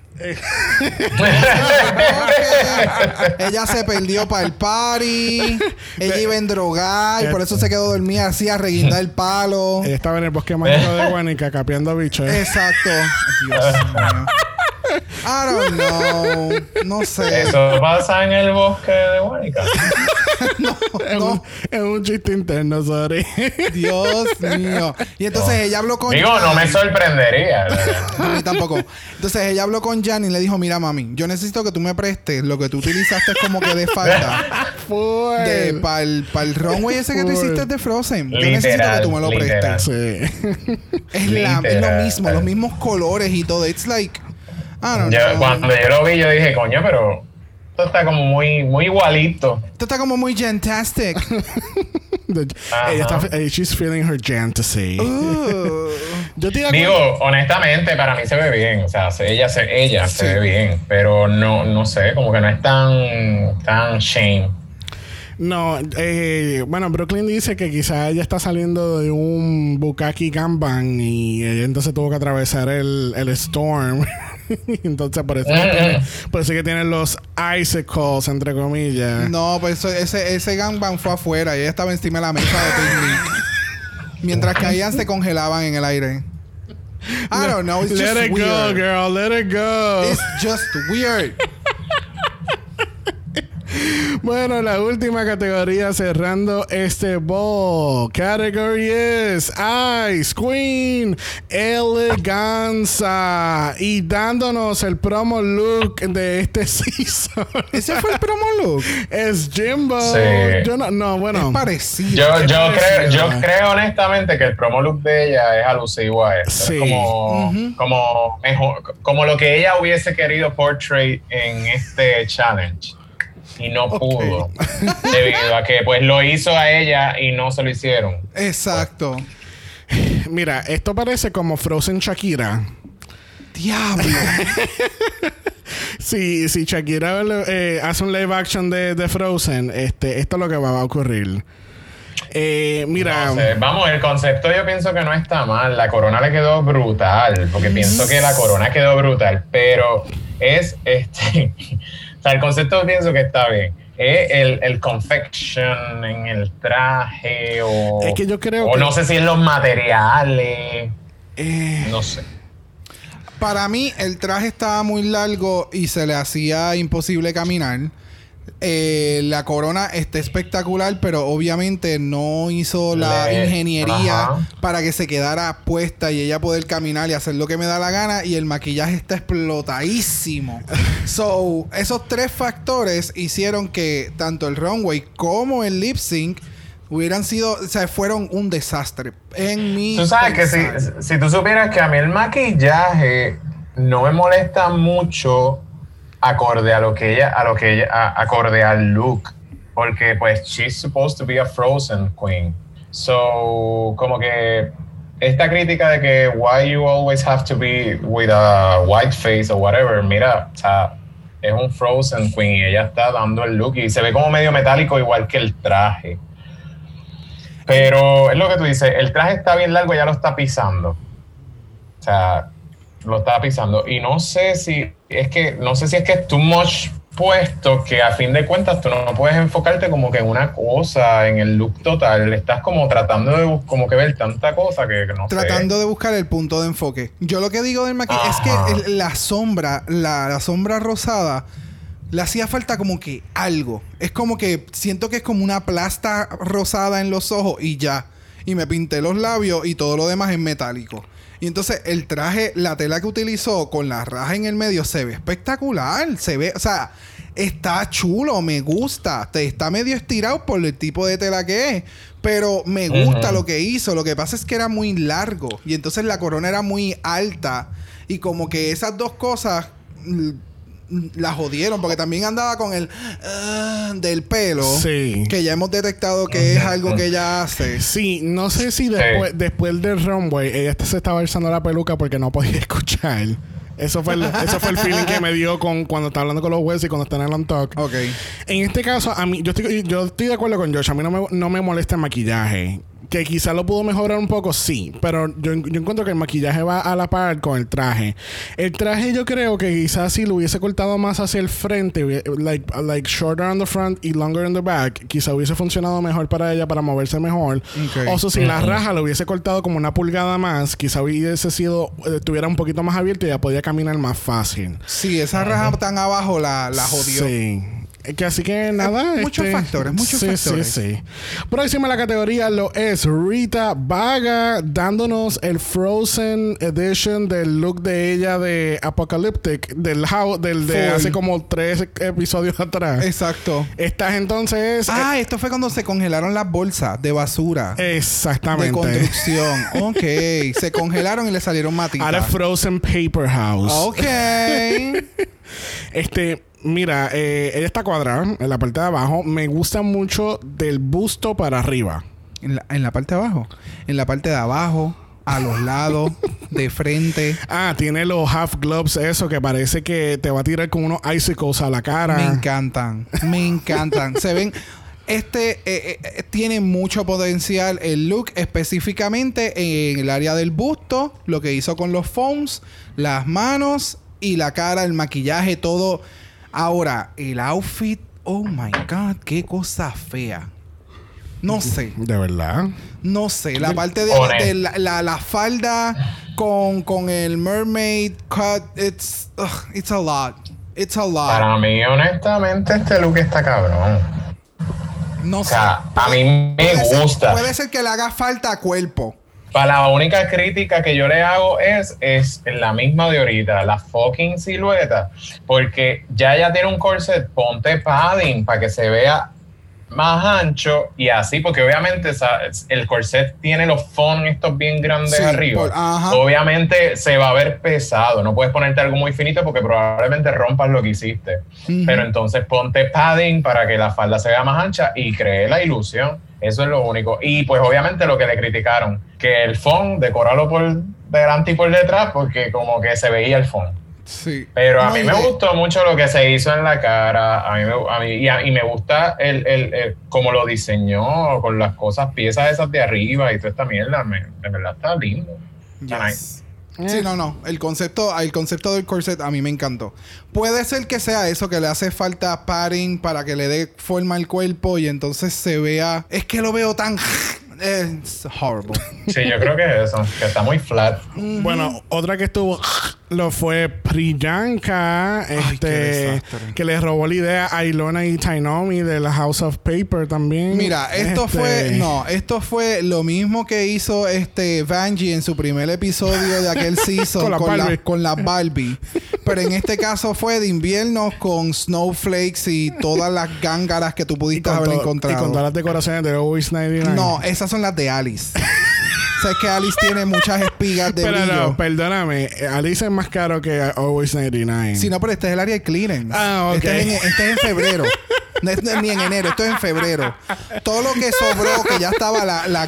ella se perdió para el party. Ella iba en drogar y por eso se quedó dormida así a reguindar el palo. Ella estaba en el bosque mágico de Guanica capeando bichos. Exacto. Dios mío. I don't know. No sé. Eso pasa en el bosque de Guanica. es, un, es un chiste interno, sorry. Dios mío. Y entonces ella habló con Digo, no me sorprendería. A mí tampoco. Entonces ella habló con Jan y le dijo, mira mami, yo necesito que tú me prestes lo que tú utilizaste como que de falta. De para el, runway ese que tú hiciste de Frozen. Yo Literal, necesito que tú me lo literal. prestes. Sí. Es, la- es lo mismo, los mismos colores y todo. It's like, Yo, cuando yo lo vi, yo dije, coño, pero esto está como muy, muy igualito. Esto está como muy gentastic. The- Ajá. ella está, eh, she's feeling her fantasy. Uh, Yo te Digo, honestamente, para mí se ve bien. O sea, se- ella, se, ella Sí. se ve bien. Pero no, no sé, como que no es tan, tan shame. No, eh, bueno, Brooklyn dice que quizá ella está saliendo de un Bukaki Ganban y ella entonces tuvo que atravesar el, el storm. entonces por eso, que Mm, tiene, por eso que tiene los icicles, entre comillas. no, pues eso- ese, ese gangbang fue afuera y ella estaba encima de la mesa de picnic. Mientras que ellas se congelaban en el aire. I don't know, it's let just it go, weird. girl, let it go. It's just weird. Bueno, la última categoría cerrando este bowl. Category es Ice Queen Eleganza. Y dándonos el promo look de este season. Ese fue el promo look. es Jimbo. Sí. Yo no, no, bueno. Es parecido. Yo, creo, yo creo honestamente que el promo look de ella es alusivo a eso. Sí. Es como, como, mejor, como lo que ella hubiese querido portray en este challenge. Y no pudo. Debido a que pues lo hizo a ella y no se lo hicieron. Exacto. Mira, esto parece como Frozen Shakira. Diablo. Si, si Shakira eh, hace un live action de, de Frozen, este, esto es lo que va a ocurrir. Eh, mira, No sé, vamos, el concepto yo pienso que no está mal. La corona le quedó brutal, porque pienso que la corona quedó brutal, pero es este. O sea, el concepto pienso que está bien. El, el confection en el traje o. Es que yo creo o que- no sé si en los materiales. eh, No sé. Para mí, el traje estaba muy largo y se le hacía imposible caminar. Eh, la corona está espectacular, pero obviamente no hizo la Le- ingeniería ajá. para que se quedara puesta y ella poder caminar y hacer lo que me da la gana. Y el maquillaje está explotadísimo. so, esos tres factores hicieron que tanto el runway como el lip sync hubieran sido, o sea, fueron un desastre. En mi. Tú sabes que si, si tú supieras que a mí el maquillaje no me molesta mucho acorde a lo que ella, a lo que ella, acorde al look. Porque pues she's supposed to be a frozen queen. So, como que esta crítica de que why you always have to be with a white face or whatever, mira, o sea, es un frozen queen y ella está dando el look y se ve como medio metálico igual que el traje. Pero es lo que tú dices, el traje está bien largo, ya lo está pisando. O sea, lo está pisando. Y no sé si es que, no sé si es que es too much puesto que a fin de cuentas tú no puedes enfocarte como que en una cosa, en el look total. Estás como tratando de como que ver tanta cosa que, que no sé. tratando de buscar el punto de enfoque. Yo lo que digo del maquillaje es que la sombra, la, la sombra rosada, le hacía falta como que algo. Es como que siento que es como una plasta rosada en los ojos y ya. Y me pinté los labios y todo lo demás es metálico. Y entonces el traje, la tela que utilizó con la raja en el medio se ve espectacular. Se ve, o sea, está chulo, me gusta. Te está medio estirado por el tipo de tela que es. Pero me gusta lo que hizo. Lo que pasa es que era muy largo. Y entonces la corona era muy alta. Y como que esas dos cosas la jodieron. Porque también andaba con el ah, del pelo. Sí. Que ya hemos detectado que es algo que ella hace. Sí, no sé si después, después del runway ella se estaba alzando la peluca porque no podía escuchar. Eso fue el, eso fue el feeling que me dio con cuando está hablando con los jueces y cuando está en el on talk. Ok. En este caso, a mí, yo estoy, yo estoy de acuerdo con Josh. A mí no me, no me molesta el maquillaje. Que quizá lo pudo mejorar un poco, sí. Pero yo, yo encuentro que el maquillaje va a la par con el traje. El traje yo creo que quizás si lo hubiese cortado más hacia el frente, like, like shorter on the front y longer in the back, quizá hubiese funcionado mejor para ella para moverse mejor. O sea, si la raja lo hubiese cortado como una pulgada más, quizá hubiese sido, eh, estuviera un poquito más abierto y ya podía caminar más fácil. Sí, esa raja tan abajo la, la jodió. Sí. Es Que así que nada. Eh, muchos factores, muchos sí, factores. Sí, sí. Próxima la categoría lo es Rita Vaga dándonos el Frozen Edition del look de ella de Apocalyptic, del, how, del de Full. hace como tres episodios atrás. Exacto. Estas entonces. Ah, esto fue cuando se congelaron las bolsas de basura. eh, de exactamente. construcción. ok. Se congelaron y le salieron matitas. Ahora Frozen Paper House. Ok. Este, mira, eh, ella está cuadrada en la parte de abajo. Me gusta mucho del busto para arriba. en, la, en la parte de abajo. En la parte de abajo, a los lados, de frente. Ah, tiene los half gloves, eso que parece que te va a tirar con unos icicles a la cara. Me encantan. Me encantan. Se ven. Este eh, eh, tiene mucho potencial el look, específicamente en el área del busto, lo que hizo con los foams, las manos y la cara, el maquillaje, todo. Ahora, el outfit, oh my god, qué cosa fea. No sé, De verdad. no sé. La parte de, la, la- la falda con, con el mermaid cut, it's, ugh, it's a lot. It's a lot. Para mí, honestamente, este look está cabrón. No O sé. sea, a mí me Puede ser- gusta. puede ser que le haga falta a cuerpo. Para la única crítica que yo le hago es, es la misma de ahorita, la fucking silueta. Porque ya ya tiene un corset, ponte padding para que se vea más ancho y así, porque obviamente el corset tiene los fondos estos bien grandes Sí, arriba. por-. Obviamente se va a ver pesado, no puedes ponerte algo muy finito porque probablemente rompas lo que hiciste. Pero entonces ponte padding para que la falda se vea más ancha y cree la ilusión. Eso es lo único. Y pues obviamente lo que le criticaron, que el fond, decorarlo por delante y por detrás, porque como que se veía el fond. Sí. Pero a No, mí me de- gustó mucho lo que se hizo en la cara, a mí, me, a mí- y, a- y me gusta el, el, el- cómo lo diseñó, con las cosas, piezas esas de arriba y toda esta mierda, me, de verdad está lindo. Está nice. Sí, no, no. El concepto, el concepto del corset a mí me encantó. Puede ser que sea eso, que le hace falta padding para que le dé forma al cuerpo y entonces se vea. Es que lo veo tan. Es horrible. Sí, yo creo que es eso, que está muy flat. Bueno, otra que estuvo lo fue Priyanka, este, que le robó la idea a Ilona y Tainomi de la House of Paper también. Mira, esto Este, fue. No, esto fue lo mismo que hizo este Vanjie en su primer episodio de aquel season Con la con, la, Barbie. con la Barbie. Pero en este caso fue de invierno con snowflakes y todas las gángaras que tú pudiste haber to- y encontrado. con todas las decoraciones de Always 99. No, esas son las de Alice. Sabes que Alice tiene muchas espigas de Pero brillo. no, perdóname. Alice es más caro que Always 99. Si no, pero este es el área de clearance. Ah, ok. Este es en, este es en febrero. No es ni en enero, esto es en febrero. Todo lo que sobró, que ya estaba la, la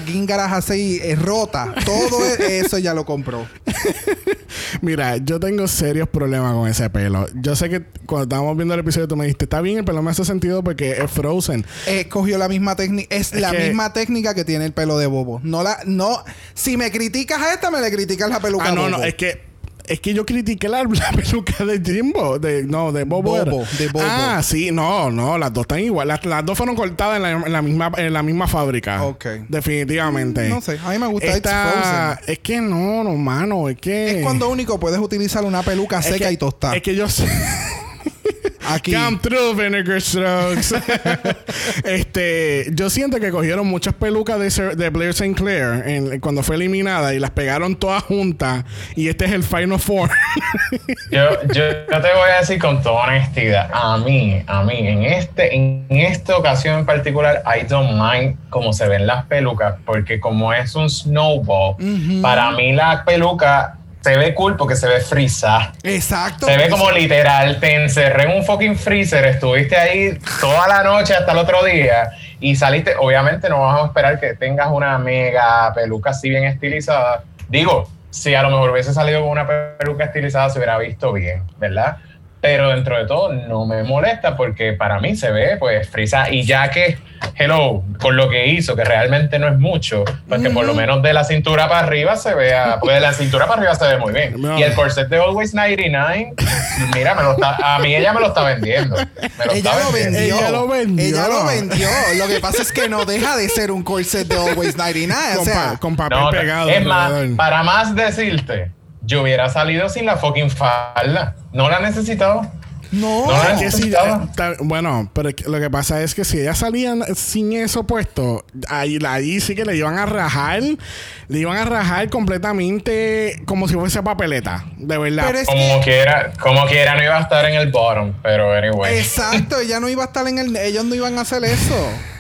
así eh, rota, todo eso ya lo compró. Mira, yo tengo serios problemas con ese pelo. Yo sé que cuando estábamos viendo el episodio tú me dijiste, está bien, el pelo me hace sentido porque es Frozen. Escogió la misma técnica, es, Es la que- misma técnica que tiene el pelo de bobo. No la, no, si me criticas a esta, me le criticas la peluca Ah, no, bobo. no, es que es que yo critiqué la, la peluca de Jimbo, de no, de Bobo. Bobo, de Bobo. Ah, sí, no, no, las dos están igual. Las, las dos fueron cortadas en la, en la misma en la misma fábrica. Ok. Definitivamente. No sé, a mí me gusta Esta, es que no, no, mano, es que Es cuando único puedes utilizar una peluca es seca que- y tostada. Es que yo sé. Aquí. Come through, Vinegar Strokes. este, yo siento que cogieron muchas pelucas de, Sir- de Blair St. Clair en- cuando fue eliminada y las pegaron todas juntas. Y este es el Final Four. Yo, yo, yo te voy a decir con toda honestidad, a mí, a mí, en este, en esta ocasión en particular, I don't mind cómo se ven las pelucas, porque como es un snowball, para mí la peluca se ve cool porque se ve frisa. Exacto. Se ve como literal, te encerré en un fucking freezer, estuviste ahí toda la noche hasta el otro día y saliste, obviamente no vamos a esperar que tengas una mega peluca así bien estilizada. Digo, si a lo mejor hubiese salido con una peluca estilizada se hubiera visto bien, ¿verdad? Pero dentro de todo no me molesta porque para mí se ve pues frisa y ya que hello con lo que hizo que realmente no es mucho pues que por lo menos de la cintura para arriba se vea porque de la cintura para arriba se ve muy bien No. y el corset de Always 99 mira me lo está, a mí ella me lo está vendiendo me lo Ella está lo vendiendo. vendió. Ella lo vendió. Ella lo vendió. Lo que pasa es que no deja de ser un corset de Always 99. O Con, sea, pa- con papel No, pegado. es más, para más decirte, yo hubiera salido sin la fucking falda. No la necesitaba. no. No, no, Que necesitaba. eh, bueno, pero es lo que pasa es que si ella salía sin eso puesto, ahí, ahí sí que le iban a rajar, le iban a rajar completamente como si fuese papeleta, de verdad. Pero es Como que. quiera, como quiera no iba a estar en el bottom, pero anyway. Exacto, ella no iba a estar en el. Ellos no iban a hacer eso.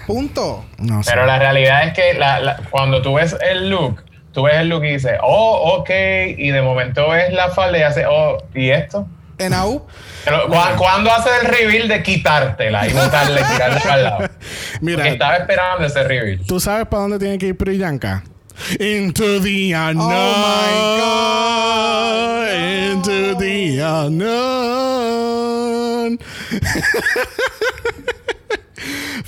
Punto. no sé. Pero la realidad es que la- la- cuando tú ves el look, tú ves el look y dices, oh, ok, y de momento ves la falda y haces, oh, ¿y esto? En AU. Pero, ¿cu- ¿Cuándo haces el reveal de quitártela y botarla y tirarla para el lado? Porque Mira, estaba esperando ese reveal. ¿tú sabes para dónde tiene que ir Priyanka? Into the unknown. Oh my God. Into the unknown.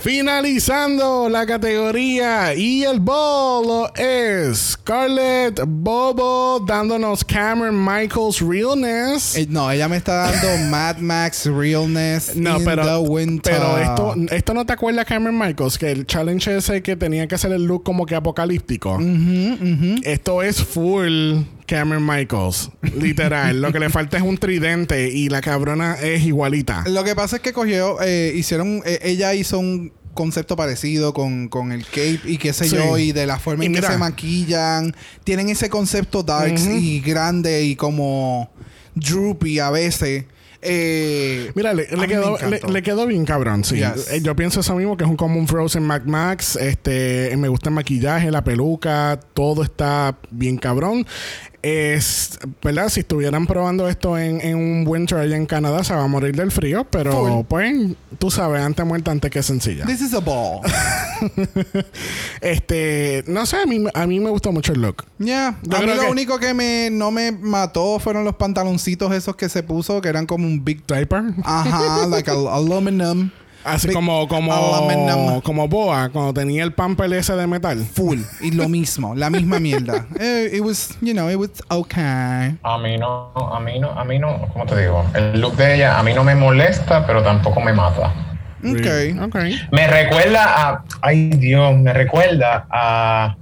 Finalizando la categoría y el bolo es Scarlett Bobo dándonos Cameron Michaels Realness. Eh, no, ella me está dando Mad Max Realness No, in pero, the winter. pero esto, esto no te acuerdas, Cameron Michaels, que el challenge ese que tenía que hacer el look como que apocalíptico. Esto es full Cameron Michaels, literal. Lo que le falta es un tridente y la cabrona es igualita. Lo que pasa es que cogió, eh, hicieron, eh, ella hizo un concepto parecido con, con el cape y qué sé Sí. yo, y de la forma Y en mira. que se maquillan. Tienen ese concepto darks y grande y como droopy a veces. Eh, Mira, le, quedó, le, quedó bien cabrón, sí. Yes. Eh, Yo pienso eso mismo, que es un Common Frozen Mac Max. Este, me gusta el maquillaje, la peluca, todo está bien cabrón. Es, ¿verdad? Si estuvieran probando esto en, en un winter allá en Canadá, se va a morir del frío, pero Full. pues, tú sabes, antes muerta, antes que sencilla. This is a ball. este, no sé, a mí, a mí me gustó mucho el look. Ya, Yo a mí lo que- único que me no me mató fueron los pantaloncitos esos que se puso, que eran como un big Diaper. Ajá, like al- aluminum. Así Big como, como, como Boa, cuando tenía el pamper ese de metal. Full. Y lo mismo, la misma mierda. Eh, it was, you know, it was okay. A mí no, a mí no, a mí no, ¿cómo te digo? El look de ella a mí no me molesta, pero tampoco me mata. Okay. Ok. Me recuerda a, ay Dios, me recuerda a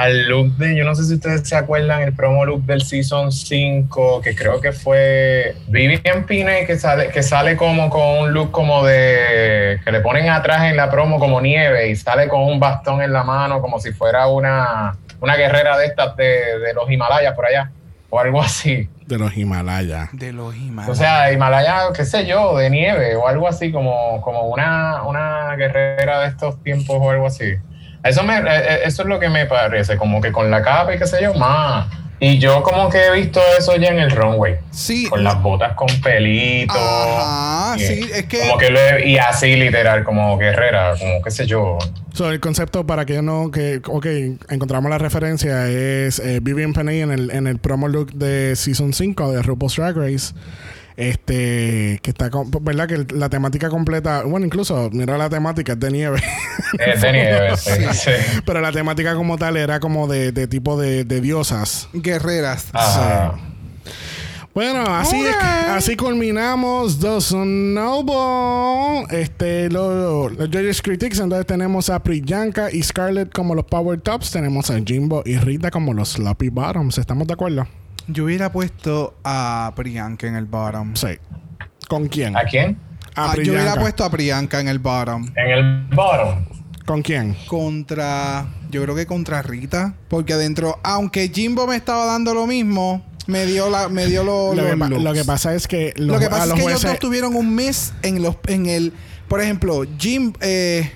al look de, yo no sé si ustedes se acuerdan, el promo look del Season 5, que creo que fue Vivian Pine, que sale, que sale como con un look como de, que le ponen atrás en la promo como nieve y sale con un bastón en la mano como si fuera una, una guerrera de estas de, de los Himalayas por allá, o algo así. De los Himalayas. De los O Himalayas. sea, Himalaya, qué sé yo, de nieve o algo así, como, como una, una guerrera de estos tiempos o algo así. Eso, me, eh, eh, eso es lo que me parece, como que con la capa y qué sé yo, más. Y yo como que he visto eso ya en el runway, sí. con las botas con pelito. Ajá, y- sí, es que- Como que lo he- y así literal, como guerrera, como qué sé yo. So, el concepto para que yo no, que, ok, encontramos la referencia, es eh, Vivian Penny en el, en el promo look de Season 5 de RuPaul's Drag Race. Este, que está, con- ¿verdad? Que la temática completa, bueno, incluso, mira la temática, es de nieve. Es de nieve, sí, sí. Pero la temática como tal era como de, de tipo de, de diosas. Guerreras. Ajá. Bueno, así, es- así culminamos The Snowball. Este, lo- los Judges Critics. Entonces tenemos a Priyanka y Scarlett como los Power Tops. Tenemos a Jimbo y Rita como los Sloppy Bottoms. ¿Estamos de acuerdo? Yo hubiera puesto a Priyanka en el bottom. Sí. ¿Con quién? ¿A quién? A Ah, yo hubiera puesto a Priyanka en el bottom. En el bottom. ¿Con quién? Contra. Yo creo que contra Rita. Porque adentro, aunque Jimbo me estaba dando lo mismo, me dio la, me dio lo, Lo que, lo que pasa es que los, Lo que a pasa es los que ellos dos tuvieron un miss en los en el por ejemplo Jim eh,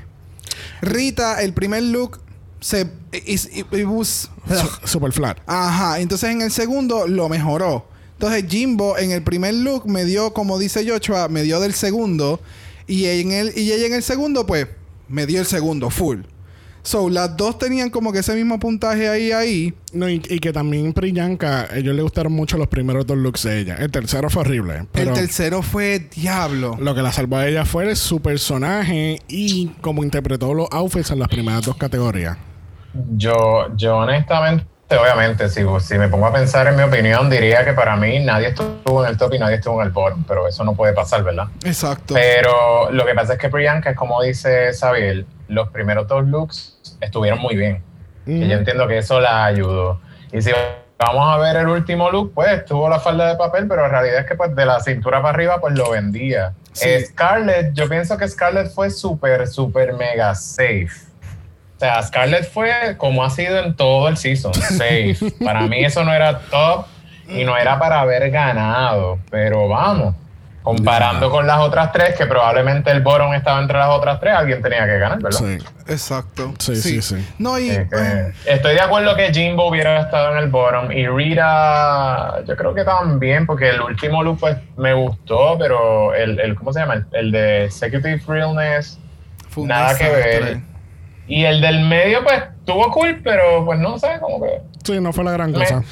Rita el primer look se it, it was- su- super flat. ajá entonces en el segundo lo mejoró entonces Jimbo en el primer look me dio como dice Joshua me dio del segundo y en el y ella en el segundo pues me dio el segundo full So, las dos tenían como que ese mismo puntaje ahí, ahí. No, y, y que también Priyanka, ellos le gustaron mucho los primeros dos looks de ella. El tercero fue horrible. Pero El tercero fue diablo. lo que la salvó a ella fue su personaje y cómo interpretó los outfits en las primeras dos categorías. Yo, yo honestamente, obviamente, si, si me pongo a pensar en mi opinión, diría que para mí nadie estuvo en el top y nadie estuvo en el bottom, pero eso no puede pasar, ¿verdad? Exacto. Pero lo que pasa es que Priyanka, es como dice Sabiel, los primeros dos looks estuvieron muy bien. Y yo entiendo que eso la ayudó. Y si vamos a ver el último look, pues tuvo la falda de papel, pero la realidad es que pues de la cintura para arriba pues lo vendía. Sí. Scarlett, yo pienso que Scarlett fue súper, súper mega safe. O sea, Scarlett fue como ha sido en todo el season, safe. para mí eso no era top y no era para haber ganado, pero vamos. Comparando con las otras tres, que probablemente el bottom estaba entre las otras tres, alguien tenía que ganar, ¿verdad? Sí. Exacto. Sí, sí, sí. No, y. Eh, que eh, estoy de acuerdo que Jimbo hubiera estado en el bottom y Rita, yo creo que también, porque el último look pues, me gustó, pero el, el ¿cómo se llama? El, el de Executive Realness, nada que ver. Y el del medio, pues, tuvo cool, pero pues no sé, como que. Sí, no fue la gran Me- cosa.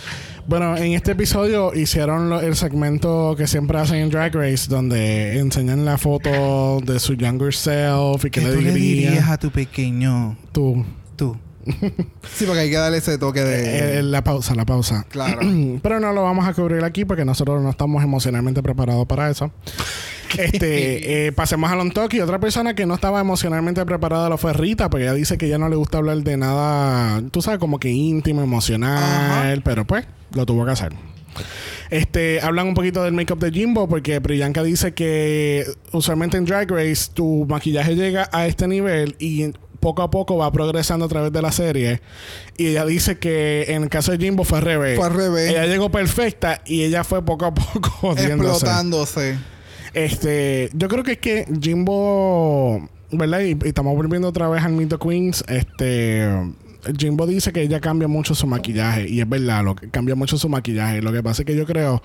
Bueno, en este episodio hicieron lo- el segmento que siempre hacen en Drag Race, donde enseñan la foto de su younger self y que ¿Qué le tú le dirías diría a tu pequeño tú. tú? sí, porque hay que darle ese toque de. Eh, la pausa, la pausa. Claro. Pero no lo vamos a cubrir aquí porque nosotros no estamos emocionalmente preparados para eso. Este, eh, pasemos a Lontoki. Otra persona que no estaba emocionalmente preparada lo fue Rita, porque ella dice que ya no le gusta hablar de nada, tú sabes, como que íntimo, emocional, pero pues lo tuvo que hacer. Este, hablan un poquito del make-up de Jimbo porque Priyanka dice que usualmente en Drag Race tu maquillaje llega a este nivel y poco a poco va progresando a través de la serie. Y ella dice que en el caso de Jimbo fue al revés. Fue al revés. Ella llegó perfecta y ella fue poco a poco explotándose. Este, yo creo que es que Jimbo, ¿verdad? Y, estamos volviendo otra vez al mito Queens. Este, Jimbo dice que ella cambia mucho su maquillaje y es verdad, lo que cambia mucho su maquillaje. Lo que pasa es que yo creo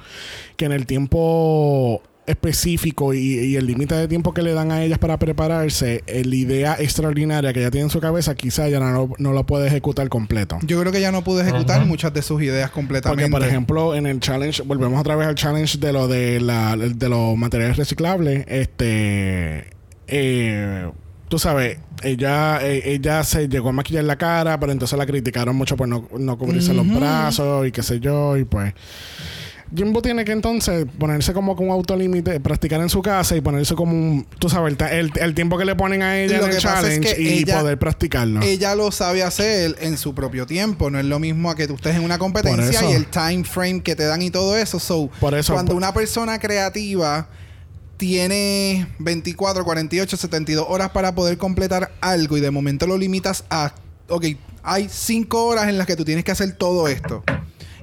que en el tiempo específico y, y el límite de tiempo que le dan a ellas para prepararse, eh, la idea extraordinaria que ella tiene en su cabeza, quizá ella no, no lo puede ejecutar completo. Yo creo que ya no pudo ejecutar muchas de sus ideas completamente. Porque, por ejemplo, en el challenge, volvemos otra vez al challenge de lo de, la, de los materiales reciclables. Este. eh, tú sabes, ella, eh, ella se llegó a maquillar la cara, pero entonces la criticaron mucho por no, no cubrirse los brazos y qué sé yo, y pues. Jimbo tiene que entonces ponerse como con un autolímite, practicar en su casa y ponerse como un, tú sabes, el, el, tiempo que le ponen a ella Lo en el es challenge que y ella- poder practicarlo. ella lo sabe hacer en su propio tiempo. No es lo mismo a que tú estés en una competencia eso. y el time frame que te dan y todo eso. So, Por eso, cuando por- una persona creativa tiene 24, 48, 72 horas para poder completar algo y de momento lo limitas a, ok, hay 5 horas en las que tú tienes que hacer todo esto.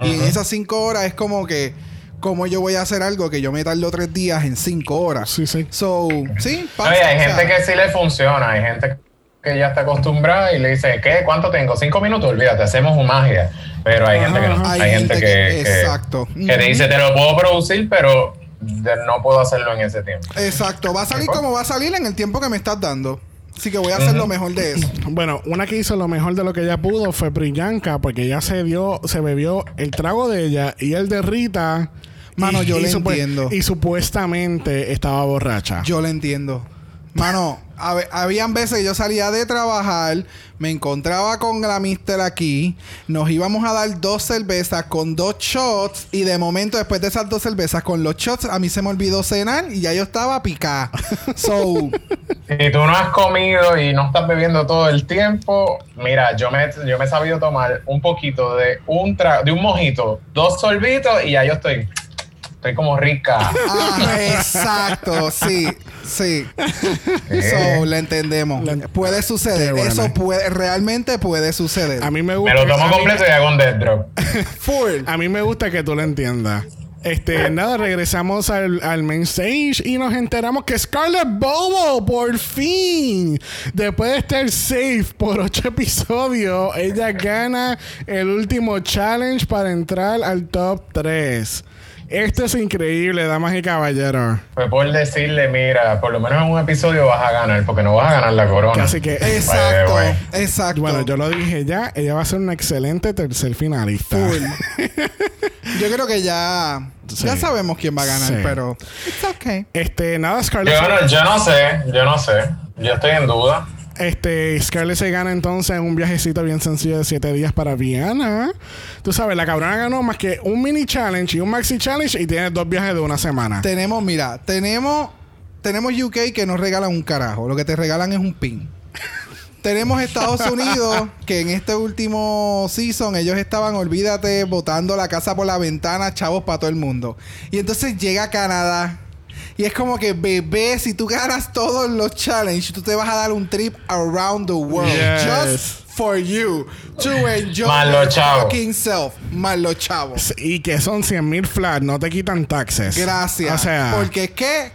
Y en esas 5 horas es como que, ¿cómo yo voy a hacer algo que yo me tardo 3 días en 5 horas? Sí, sí. So, sí, pasa, Oye, hay o sea, gente que sí le funciona, hay gente que ya está acostumbrada y le dice, ¿qué? ¿Cuánto tengo? ¿Cinco minutos? Olvídate, hacemos un magia. Pero hay gente que no. Hay Hay, gente, gente que, que- que- exacto. que te dice, te lo puedo producir, pero de- no puedo hacerlo en ese tiempo. Exacto, va a salir como va a salir en el tiempo que me estás dando. Así que voy a hacer lo mejor de eso. Bueno, una que hizo lo mejor de lo que ella pudo fue Priyanka, porque ella se dio, se bebió el trago de ella y el de Rita. Mano, y- yo y le entiendo. Y supuestamente estaba borracha. Yo lo entiendo. Mano, habían veces que yo salía de trabajar, me encontraba con la mister aquí, nos íbamos a dar dos cervezas con dos shots y de momento después de esas dos cervezas con los shots a mí se me olvidó cenar y ya yo estaba picada. So, Si tú no has comido y no estás bebiendo todo el tiempo, mira, yo me, yo me he sabido tomar un poquito de un tra de un mojito, dos sorbitos y ya yo estoy, estoy como rica. ah, exacto, sí, sí. ¿Qué? So, le entendemos. La- puede suceder. Bueno. Eso puede, realmente puede suceder. A mí me me gusta. lo a tomo mí- completo y hago un dead drop. Full. A mí me gusta que tú lo entiendas. Este, nada, regresamos al, al main stage y nos enteramos que Scarlett Bobo, por fin, después de estar safe por ocho episodios, ella gana el último challenge para entrar al top 3. Esto es increíble, damas y caballeros. Fue por decirle, mira, por lo menos en un episodio vas a ganar, porque no vas a ganar la corona. Así que, Exacto, exacto. bueno, yo lo dije ya, ella va a ser una excelente tercer finalista. Full. Yo creo que ya, Sí. ya sabemos quién va a ganar, Sí. pero it's okay. Este, nada, Scarlett. Yo no sé, yo no sé. Yo estoy en duda. Este, Scarlett se gana entonces un viajecito bien sencillo de 7 días para Viena. Tú sabes, la cabrona ganó más que un mini challenge y un maxi challenge y tiene dos viajes de una semana. Tenemos, mira, tenemos, tenemos UK que nos regalan un carajo. Lo que te regalan es un pin. tenemos Estados Unidos que en este último season ellos estaban, olvídate, botando la casa por la ventana, chavos para todo el mundo. Y entonces llega Canadá. Y es como que, bebé, si tú ganas todos los challenges, tú te vas a dar un trip around the world. Yes. Just for you. To enjoy your chavos. fucking self. Más los chavos. Y que son 100 mil flat, no te quitan taxes. Gracias. O sea, Porque es que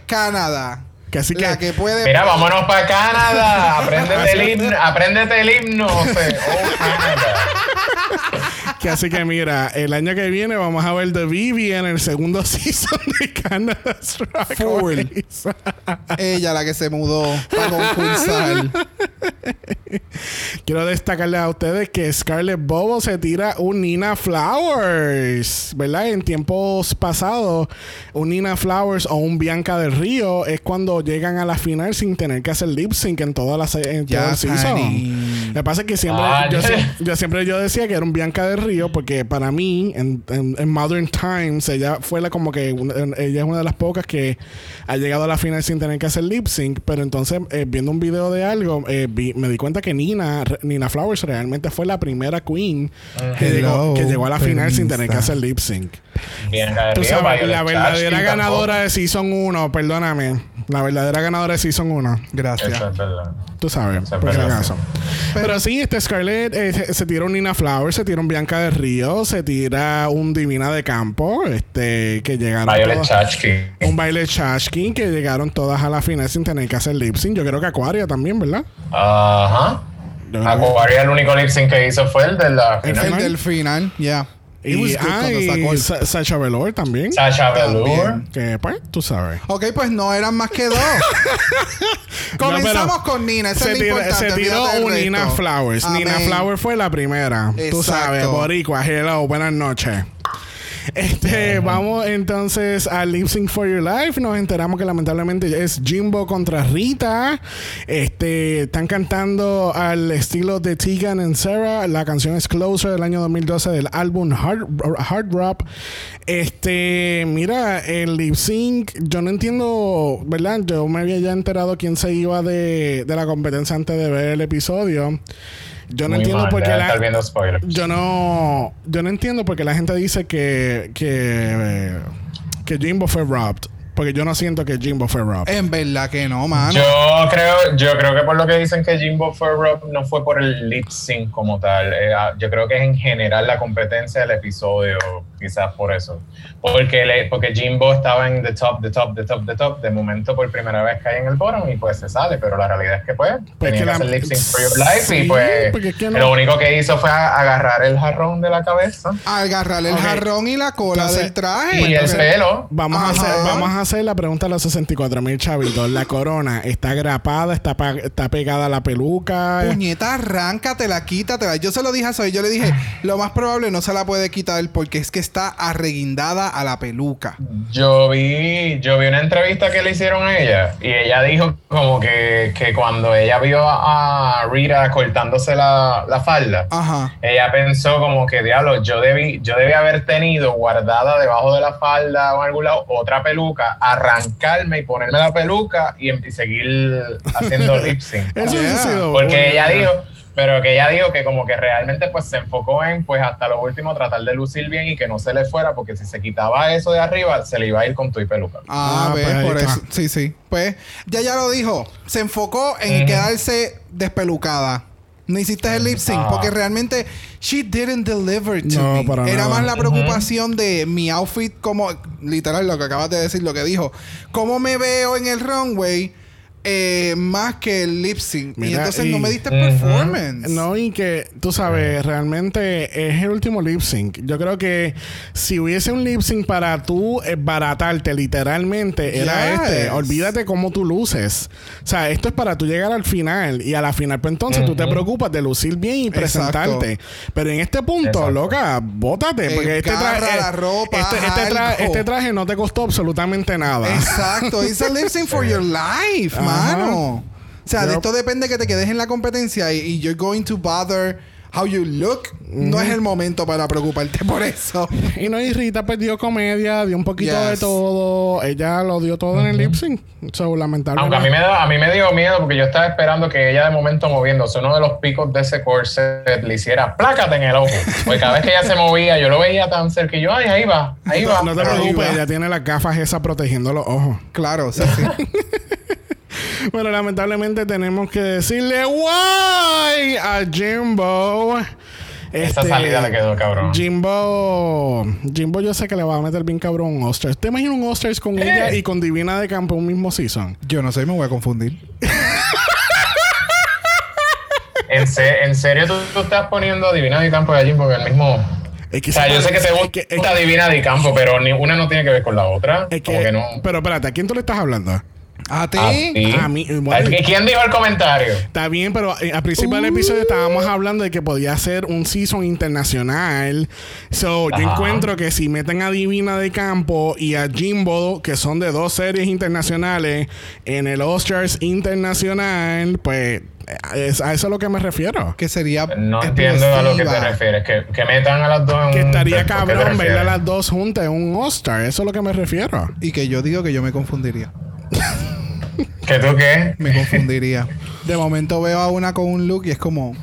Que así la que, que puede. Mira, vámonos para Canadá. Apréndete el himno. Apréndete el himno. Oh, que así que mira, el año que viene vamos a ver The Vivi en el segundo season de Canada's Rock Full. Race. Ella la que se mudó para concursar. Quiero destacarle a ustedes que Scarlett Bobo se tira un Nina Flowers, ¿verdad? En tiempos pasados, un Nina Flowers o un Bianca del Río es cuando llegan a la final sin tener que hacer lip sync en toda la en todo Ya, el season. honey. Lo que pasa es que siempre, Ah, yo, siempre yo decía que era un Bianca del Río porque para mí, en, en- en Modern Times, ella fue la como que una- ella es una de las pocas que ha llegado a la final sin tener que hacer lip sync. Pero entonces, eh, viendo un video de algo, eh, vi- me di cuenta que Nina, Nina Flowers realmente fue la primera queen que, Hello, llegó, que llegó a la final sin tener que hacer lip sync. Bien, Gabriel, Tú sabes, Violet la verdadera ganadora tampoco. de Season 1, perdóname, la verdadera ganadora de Season 1. Gracias. Eso es verdad. Tú sabes, es por si acaso. Pero, sí, este Scarlett eh, se, se tira un Nina Flower, se tira un Bianca de Río, se tira un Divina de Campo, este, que llegaron Violet un baile Chashkin, que llegaron todas a la final sin tener que hacer lip sync. Yo creo que Aquaria también, ¿verdad? Ajá. Que- Acuario, el único lip sync que hizo fue el de la final. El del final, ya. Y, ah, y Sa- Sacha Velour también. Sasha Velour. También. Que, pues, tú sabes. Ok, pues no eran más que dos. Comenzamos No, con Nina. Se, es lo tira- importante. se tiró un Nina. Flowers. Nina Amén. Flowers fue la primera. Tú Exacto. sabes, Boricua, hello, buenas noches. Este, vamos entonces a Lip Sync for Your Life. Nos enteramos que lamentablemente es Jimbo contra Rita. Este, están cantando al estilo de Tegan and Sarah. La canción es Closer del año 2012 del álbum Hard, Hard Rap. Este, mira, el lip sync, yo no entiendo, ¿verdad? Yo me había ya enterado quién se iba de, de la competencia antes de ver el episodio. Yo no Muy entiendo mal, por qué la, estar viendo spoilers. yo no yo no entiendo por qué la gente dice que que que Jimbo fue robbed porque yo no siento que Jimbo fue robbed En verdad que no, mano. Yo creo, yo creo que por lo que dicen que Jimbo fue Rob no fue por el lip sync como tal. Eh, ah, yo creo que es en general la competencia del episodio, quizás por eso. Porque, le- porque Jimbo estaba en the top, the top, the top, the top. De momento por primera vez cae en el bottom y pues se sale. Pero la realidad es que pues, Pues tenía que hacer lip sync for your life Sí, y pues porque es que no- lo único que hizo fue agarrar el jarrón de la cabeza Agarrarle el jarrón y la cola Entonces, del traje. y el pelo. Vamos a, hacer, vamos a hacer la pregunta a los 64 mil chavitos. La corona está grapada, está, está pegada a la peluca. Puñeta, arráncatela, quítatela. Yo se lo dije a Zoe. Yo le dije, lo más probable no se la puede quitar porque es que está arreguindada a la peluca. Yo vi, yo vi una entrevista que le hicieron a ella y ella dijo como que, que cuando ella vio a Rita cortándose la, la falda, Ajá. ella pensó como que, diablo, yo debí, yo debí haber tenido guardada debajo de la falda o en algún lado otra peluca, arrancarme y ponerme la peluca y, y seguir haciendo lip sync. Eso Yeah. hubiese sido Porque bueno. ella dijo, pero que ella dijo que como que realmente pues se enfocó en pues hasta lo último tratar de lucir bien y que no se le fuera porque si se quitaba eso de arriba se le iba a ir con tu y peluca. Ah, Ah, pues ahí por eso. Sí, sí. Pues ya ya lo dijo. Se enfocó en quedarse despelucada. No hiciste el lip sync. Ah. Porque realmente, she didn't deliver to No, me. para Era nada. más la preocupación de mi outfit, como literal lo que acabas de decir, lo que dijo. ¿Cómo me veo en el runway? Eh, más que el lip sync. y entonces y- no me diste performance. No, y que tú sabes, realmente es el último lip sync. Yo creo que si hubiese un lip sync para tú eh, baratarte literalmente, era Yes. este. Olvídate cómo tú luces. O sea, esto es para tú llegar al final y a la final, pues entonces tú te preocupas de lucir bien y presentarte. Pero en este punto, Exacto. loca, bótate. Porque este traje, la ropa, este, este tra- algo. este traje no te costó absolutamente nada. Exacto, it's a lip sync for your life. Mano. O sea, de esto depende que te quedes en la competencia y, y you're going to bother how you look. No es el momento para preocuparte por eso. Y no, y Rita perdió comedia, dio un poquito de todo. Ella lo dio todo en el lip sync. So, Aunque a lamentablemente. mí, me da, a mí me dio miedo porque yo estaba esperando que ella de momento moviéndose uno de los picos de ese corset le hiciera plácate en el ojo. Porque cada vez que ella se movía, yo lo veía tan cerca y yo, ay, ahí va, ahí va. No te preocupes, ella tiene las gafas esas protegiendo los ojos. Claro, sí, sí. Bueno, lamentablemente tenemos que decirle guay a Jimbo. Este, salida le quedó cabrón. Jimbo, Jimbo yo sé que le va a meter bien cabrón un Osters. ¿Te imaginas un Osters con ella y con Divina de Campo un mismo season? Yo no sé, me voy a confundir. ¿En, se- en serio tú, tú estás poniendo Divina de Campo y a Jimbo en el mismo... Es que O sea, se yo sé que te gusta es que- es que- Divina de Campo, pero ni una no tiene que ver con la otra. es Como que- que no... Pero espérate, ¿a quién tú le estás hablando? ¿A ti? A mí, bueno. ¿Y ¿Quién dijo el comentario? Está bien, pero eh, al principio del Uh. episodio estábamos hablando de que podía ser un season internacional. So, yo encuentro que si meten a Divina de Campo y a Jimbo, que son de dos series internacionales, en el Oscars internacional, pues eh, es- a eso es lo que me refiero. Que sería. No entiendo a lo que te refieres. Que, que metan a las dos en Que un- estaría ¿por qué te cabrón verla a las dos juntas en un Oscar. Eso es lo que me refiero. Y que yo digo que yo me confundiría. ¿Que tú qué? Me confundiría. De momento veo a una con un look y es como,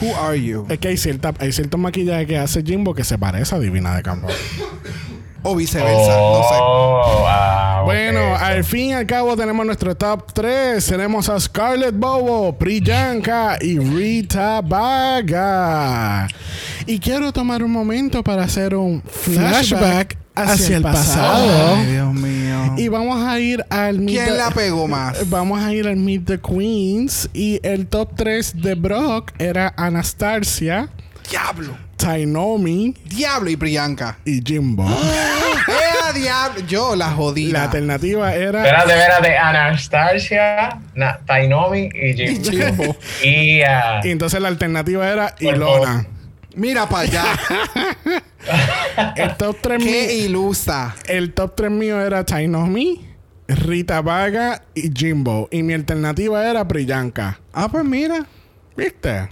Who are you? Es que hay, cierta, hay ciertos maquillajes que hace Jimbo que se parece a Divina de Campo. O viceversa, no sé. Oh, ah. Bueno, al fin y al cabo tenemos nuestro top 3. Tenemos a Scarlett Bobo, Priyanka y Rita Vaga. Y quiero tomar un momento para hacer un flashback hacia, el pasado. Ay, Dios mío. Y vamos a ir al Meet ¿Quién the- la pegó más? Vamos a ir al Meet the Queens. Y el top 3 de Brock era Anastasia, Diablo. Tainomi Diablo y Priyanka. y Jimbo. ¡Eh, diablo! Yo la jodí. La alternativa era. Espérate, espérate. Anastasia, Na- Tainomi y Jimbo. Jimbo. Y, ah, Y entonces la alternativa era Ilona. Mira para allá. El top 3 ¡Qué mío, ilusa! el top 3 mío era Tainomi, Rita Vaga y Jimbo. Y mi alternativa era Priyanka. Ah, pues mira. ¿Viste?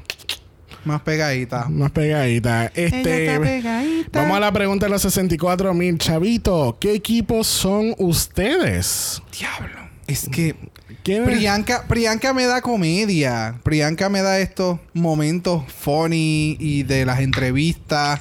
Más pegadita. Más pegadita. Este. pegadita. Vamos a la pregunta de los 64 mil. Chavito, ¿qué equipos son ustedes? Diablo. Es que ¿Quién es? Priyanka, Priyanka me da comedia. Priyanka me da estos momentos funny y de las entrevistas.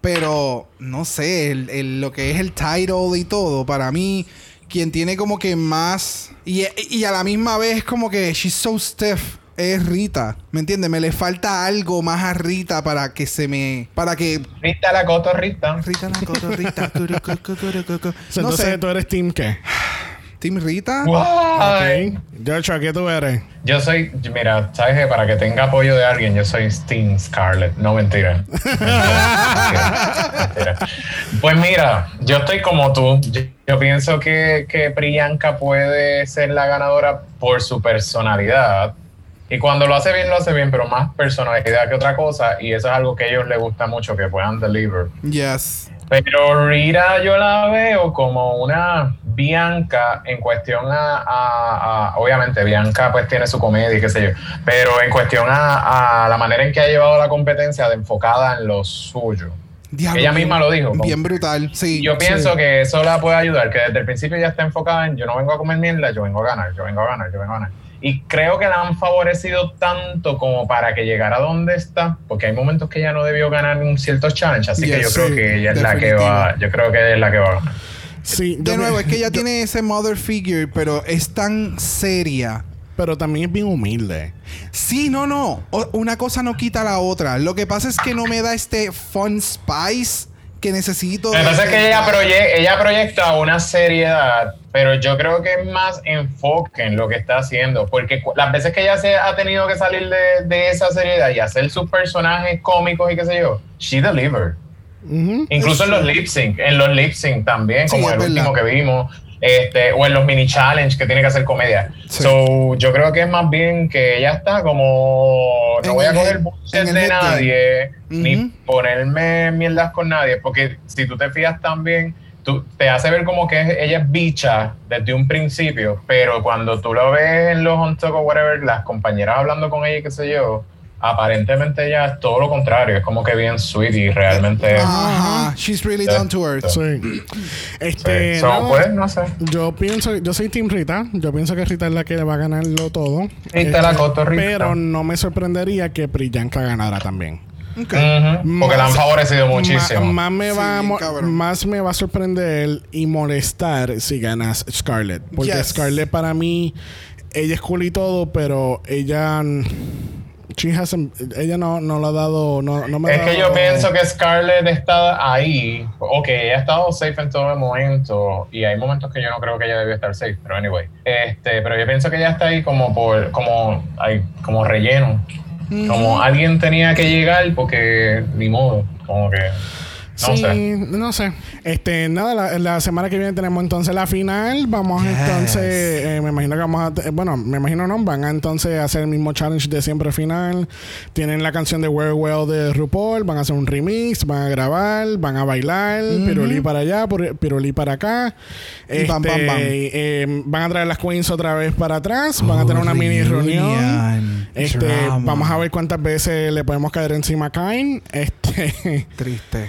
Pero, no sé, el- el- lo que es el title y todo, para mí, quien tiene como que más... Y, y a la misma vez como que she's so stiff. Es Rita, ¿me entiendes? Me le falta algo más a Rita para que se me... Para que... Rita la cotorrita. Rita la cotorrita. No Entonces sé. tú eres Team qué? Team Rita. Guay. Ok. Joshua, ¿qué tú eres? Yo soy, mira, sabes que para que tenga apoyo de alguien, yo soy Steam Scarlett. No mentira. Mentira, mentira. Pues mira, yo estoy como tú. Yo, yo pienso que, que Priyanka puede ser la ganadora por su personalidad. Y cuando lo hace bien, lo hace bien, pero más personalidad que otra cosa. Y eso es algo que a ellos les gusta mucho, que puedan deliver. Yes. Pero Rita yo la veo como una Bianca en cuestión a, a- a- obviamente Bianca pues tiene su comedia y qué sé yo, pero en cuestión a, a la manera en que ha llevado la competencia de enfocada en lo suyo. Diablo, Ella misma lo dijo, Bien brutal, sí. Yo pienso sí. que eso la puede ayudar, que desde el principio ya está enfocada en yo no vengo a comer mierda, yo vengo a ganar, yo vengo a ganar, yo vengo a ganar. Y creo que la han favorecido tanto como para que llegara a donde está, porque hay momentos que ella no debió ganar un cierto challenge, así que yo creo que ella es la que va, yo creo que es la que va a ganar. Sí, De nuevo, es que ella tiene ese mother figure, pero es tan seria pero también es bien humilde. Sí, no, no. O- una cosa no quita la otra. Lo que pasa es que no me da este fun spice que necesito. Lo que de- pasa es que ella, proye- ella proyecta una seriedad, pero yo creo que es más enfoque en lo que está haciendo, porque las veces que ella se ha tenido que salir de, de esa seriedad y hacer sus personajes cómicos y qué sé yo, she delivered. Incluso en los lip sync, en los lip sync también, Sí, como el verdad. último que vimos, este, o en los mini challenge que tiene que hacer comedia. Sí. So, yo creo que es más bien que ella está como no En voy a coger bullshit de nadie, ni ponerme mierdas con nadie, porque si tú te fijas también, tú, te hace ver como que ella es bicha desde un principio, pero cuando tú lo ves en los on talk o whatever, las compañeras hablando con ella y qué sé yo, aparentemente ella es todo lo contrario, es como que bien sweet y realmente... Ajá. She's really down to earth. Sí. Este, Sí. So, nada, pues, no sé. yo pienso, yo soy Team Rita. Yo pienso que Rita es la que le va a ganarlo todo. Rita la cotorrita. Pero no me sorprendería que Priyanka ganara también. Ok. Ujú, Porque la han Más- favorecido muchísimo. Más, me Sí, va más me va a sorprender y molestar si ganas Scarlett. Porque Yes. Scarlett para mí, ella es cool y todo, pero ella. she hasn't- ella no, no lo ha dado. No, no me ha es que yo dado- pienso que Scarlett está ahí. Ok, ella ha estado safe en todo el momento. Y hay momentos que yo no creo que ella debe estar safe. Pero anyway. Este, pero yo pienso que ella está ahí como por, como, ay, como relleno. Como alguien tenía que llegar porque ni modo. Como que. No sí, sé. no sé. Este, nada, la, la semana que viene tenemos entonces la final. Vamos Yes. entonces, eh, me imagino que vamos a, bueno, me imagino no, van a entonces hacer el mismo challenge de siempre final. Tienen la canción de Very Well de RuPaul, van a hacer un remix, van a grabar, van a bailar, pirulí para allá, pir- pirulí para acá. Y bam, bam, bam. eh, van a traer las queens otra vez para atrás, van a tener una mini reunión. Reunion. Este, Drama. vamos a ver cuántas veces le podemos caer encima a Kain. Este, Triste.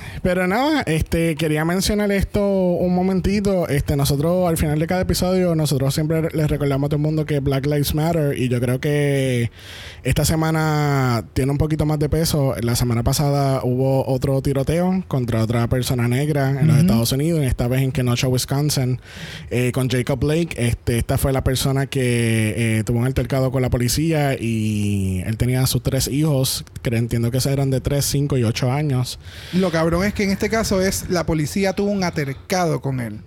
Pero nada, este quería mencionar esto un momentito. Este, nosotros al final de cada episodio, nosotros siempre les recordamos a todo el mundo que Black Lives Matter. Y yo creo que esta semana tiene un poquito más de peso. La semana pasada hubo otro tiroteo contra otra persona negra en los Estados Unidos, esta vez en Kenosha, Wisconsin, eh, con Jacob Blake. Este, esta fue la persona que eh, tuvo un altercado con la policía y él tenía a sus tres hijos, que entiendo que eran de 3, 5 y 8 años. Lo cabrón es que en este caso es la policía tuvo un atercado con él.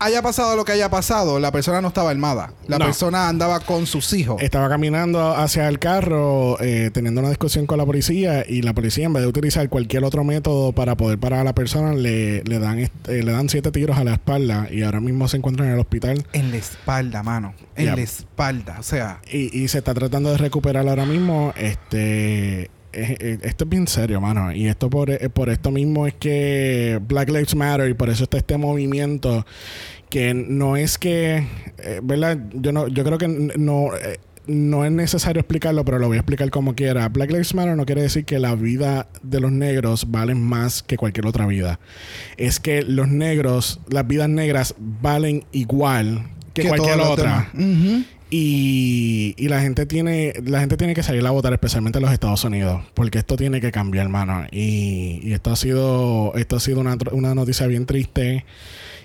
Haya pasado lo que haya pasado, la persona no estaba armada. La No. persona andaba con sus hijos. Estaba caminando hacia el carro, eh, teniendo una discusión con la policía, y la policía, en vez de utilizar cualquier otro método para poder parar a la persona, le, le dan eh, le dan siete tiros a la espalda y ahora mismo se encuentra en el hospital. En la espalda, mano. En la espalda. O sea, Y, y se está tratando de recuperar ahora mismo. Este. Eh, esto es bien serio, mano. Y esto por, eh, por esto mismo es que Black Lives Matter y por eso está este movimiento que no es que, eh, ¿verdad? Yo no, yo creo que no, eh, no es necesario explicarlo, pero lo voy a explicar como quiera. Black Lives Matter no quiere decir que la vida de los negros valen más que cualquier otra vida. Es que los negros, las vidas negras valen igual que, cualquier otra. Y, y la gente tiene la gente tiene que salir a votar especialmente en los Estados Unidos porque esto tiene que cambiar hermano. Y, y esto ha sido esto ha sido una, noticia bien triste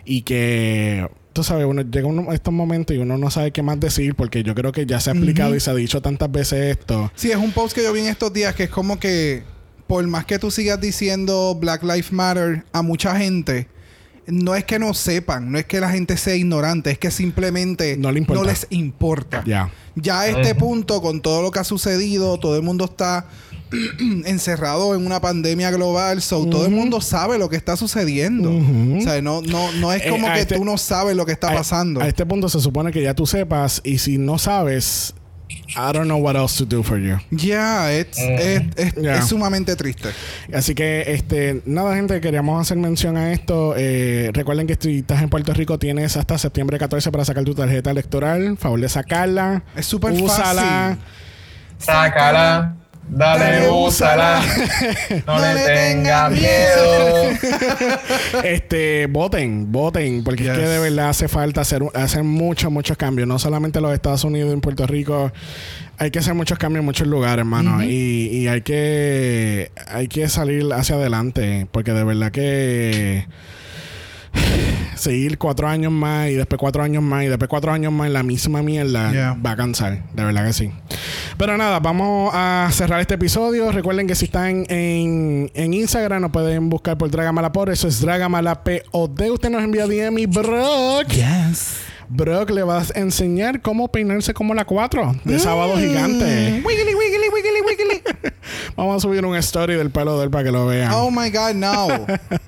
y que tú sabes uno llega uno, a estos momentos y uno no sabe qué más decir porque yo creo que ya se ha explicado y se ha dicho tantas veces esto. Sí, es un post que yo vi en estos días que es como que por más que tú sigas diciendo Black Lives Matter a mucha gente, no es que no sepan, no es que la gente sea ignorante, es que simplemente No le importa. les importa. ya Ya a este punto, con todo lo que ha sucedido, todo el mundo está encerrado en una pandemia global, so todo el mundo sabe lo que está sucediendo. O sea, no, no, no es Eh, como que este- tú no sabes lo que está a- pasando. a, este punto se supone que ya tú sepas y si no sabes I don't know what else to do for you Ya, es, es, es- sumamente triste. Así que, este, nada, gente, queríamos hacer mención a esto. Eh, recuerden que si estás en Puerto Rico, tienes hasta septiembre 14 para sacar tu tarjeta electoral. Favor de sacarla. Es súper Úsala. Sácala. Dale, Dale, úsala. No, No le tenga miedo. este, voten, voten, porque es que de verdad hace falta hacer, hacer muchos, muchos cambios. No solamente en los Estados Unidos y en Puerto Rico. Hay que hacer muchos cambios en muchos lugares, hermano. y, y hay que hay que salir hacia adelante. Porque de verdad que seguir cuatro años más y después cuatro años más y después cuatro años más en la misma mierda Yeah. va a cansar, de verdad que sí. Pero nada, vamos a cerrar este episodio. Recuerden que si están en, en Instagram nos pueden buscar por Dragamalapod, eso es Dragamalapod. Usted nos envía DM y Brock. Yes. Brock le vas a enseñar cómo peinarse como la 4 de Sábado Gigante. Wiggly, wiggly, wiggly, wiggly. Vamos a subir un story del pelo de él para que lo vean. Oh my God, no.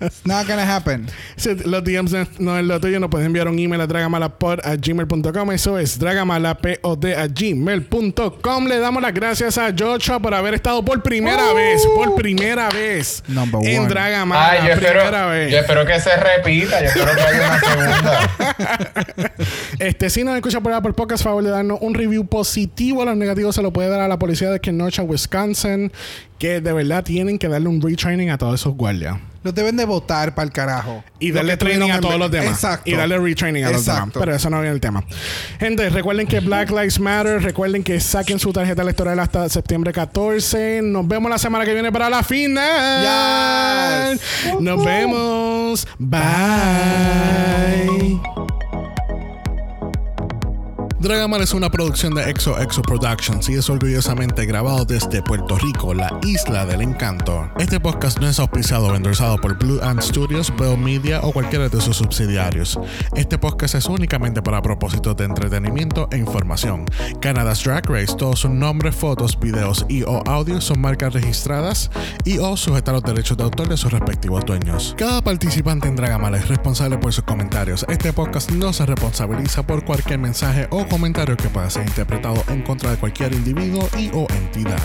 It's not gonna happen. Si los DMs no- es lo tuyo, nos pueden enviar un email a dragamalapod a gmail.com. Eso es dragamalapod a gmail.com. Le damos las gracias a Joshua por haber estado por primera vez, por primera vez Number en one. Dragamala. Ay, yo espero, primera vez. yo espero que se repita. Yo espero que haya una segunda. Este, si nos escucha por Apple Podcast, favor de darnos un review positivo. A los negativos se lo puede dar a la policía de Kenosha, Wisconsin, que de verdad tienen que darle un retraining a todos esos guardias. Los deben de votar para el carajo. Y darle training a todos los demás. Exacto. Y darle retraining a los demás. Pero eso no viene el tema. Gente, recuerden que Black Lives Matter. Recuerden que saquen su tarjeta electoral hasta septiembre 14. Nos vemos la semana que viene para la final. Yes. Nos vemos. Bye. Dragamar es una producción de Exo Exo Productions y es orgullosamente grabado desde Puerto Rico, la isla del encanto. Este podcast no es auspiciado o endorsado por Blue Ant Studios, Bell Media o cualquiera de sus subsidiarios. Este podcast es únicamente para propósitos de entretenimiento e información. Canada's Drag Race, todos sus nombres, fotos, videos y o audios son marcas registradas y o sujetan los derechos de autor de sus respectivos dueños. Cada participante en Dragamala es responsable por sus comentarios. Este podcast no se responsabiliza por cualquier mensaje o comentario que pueda ser interpretado en contra de cualquier individuo y o entidad.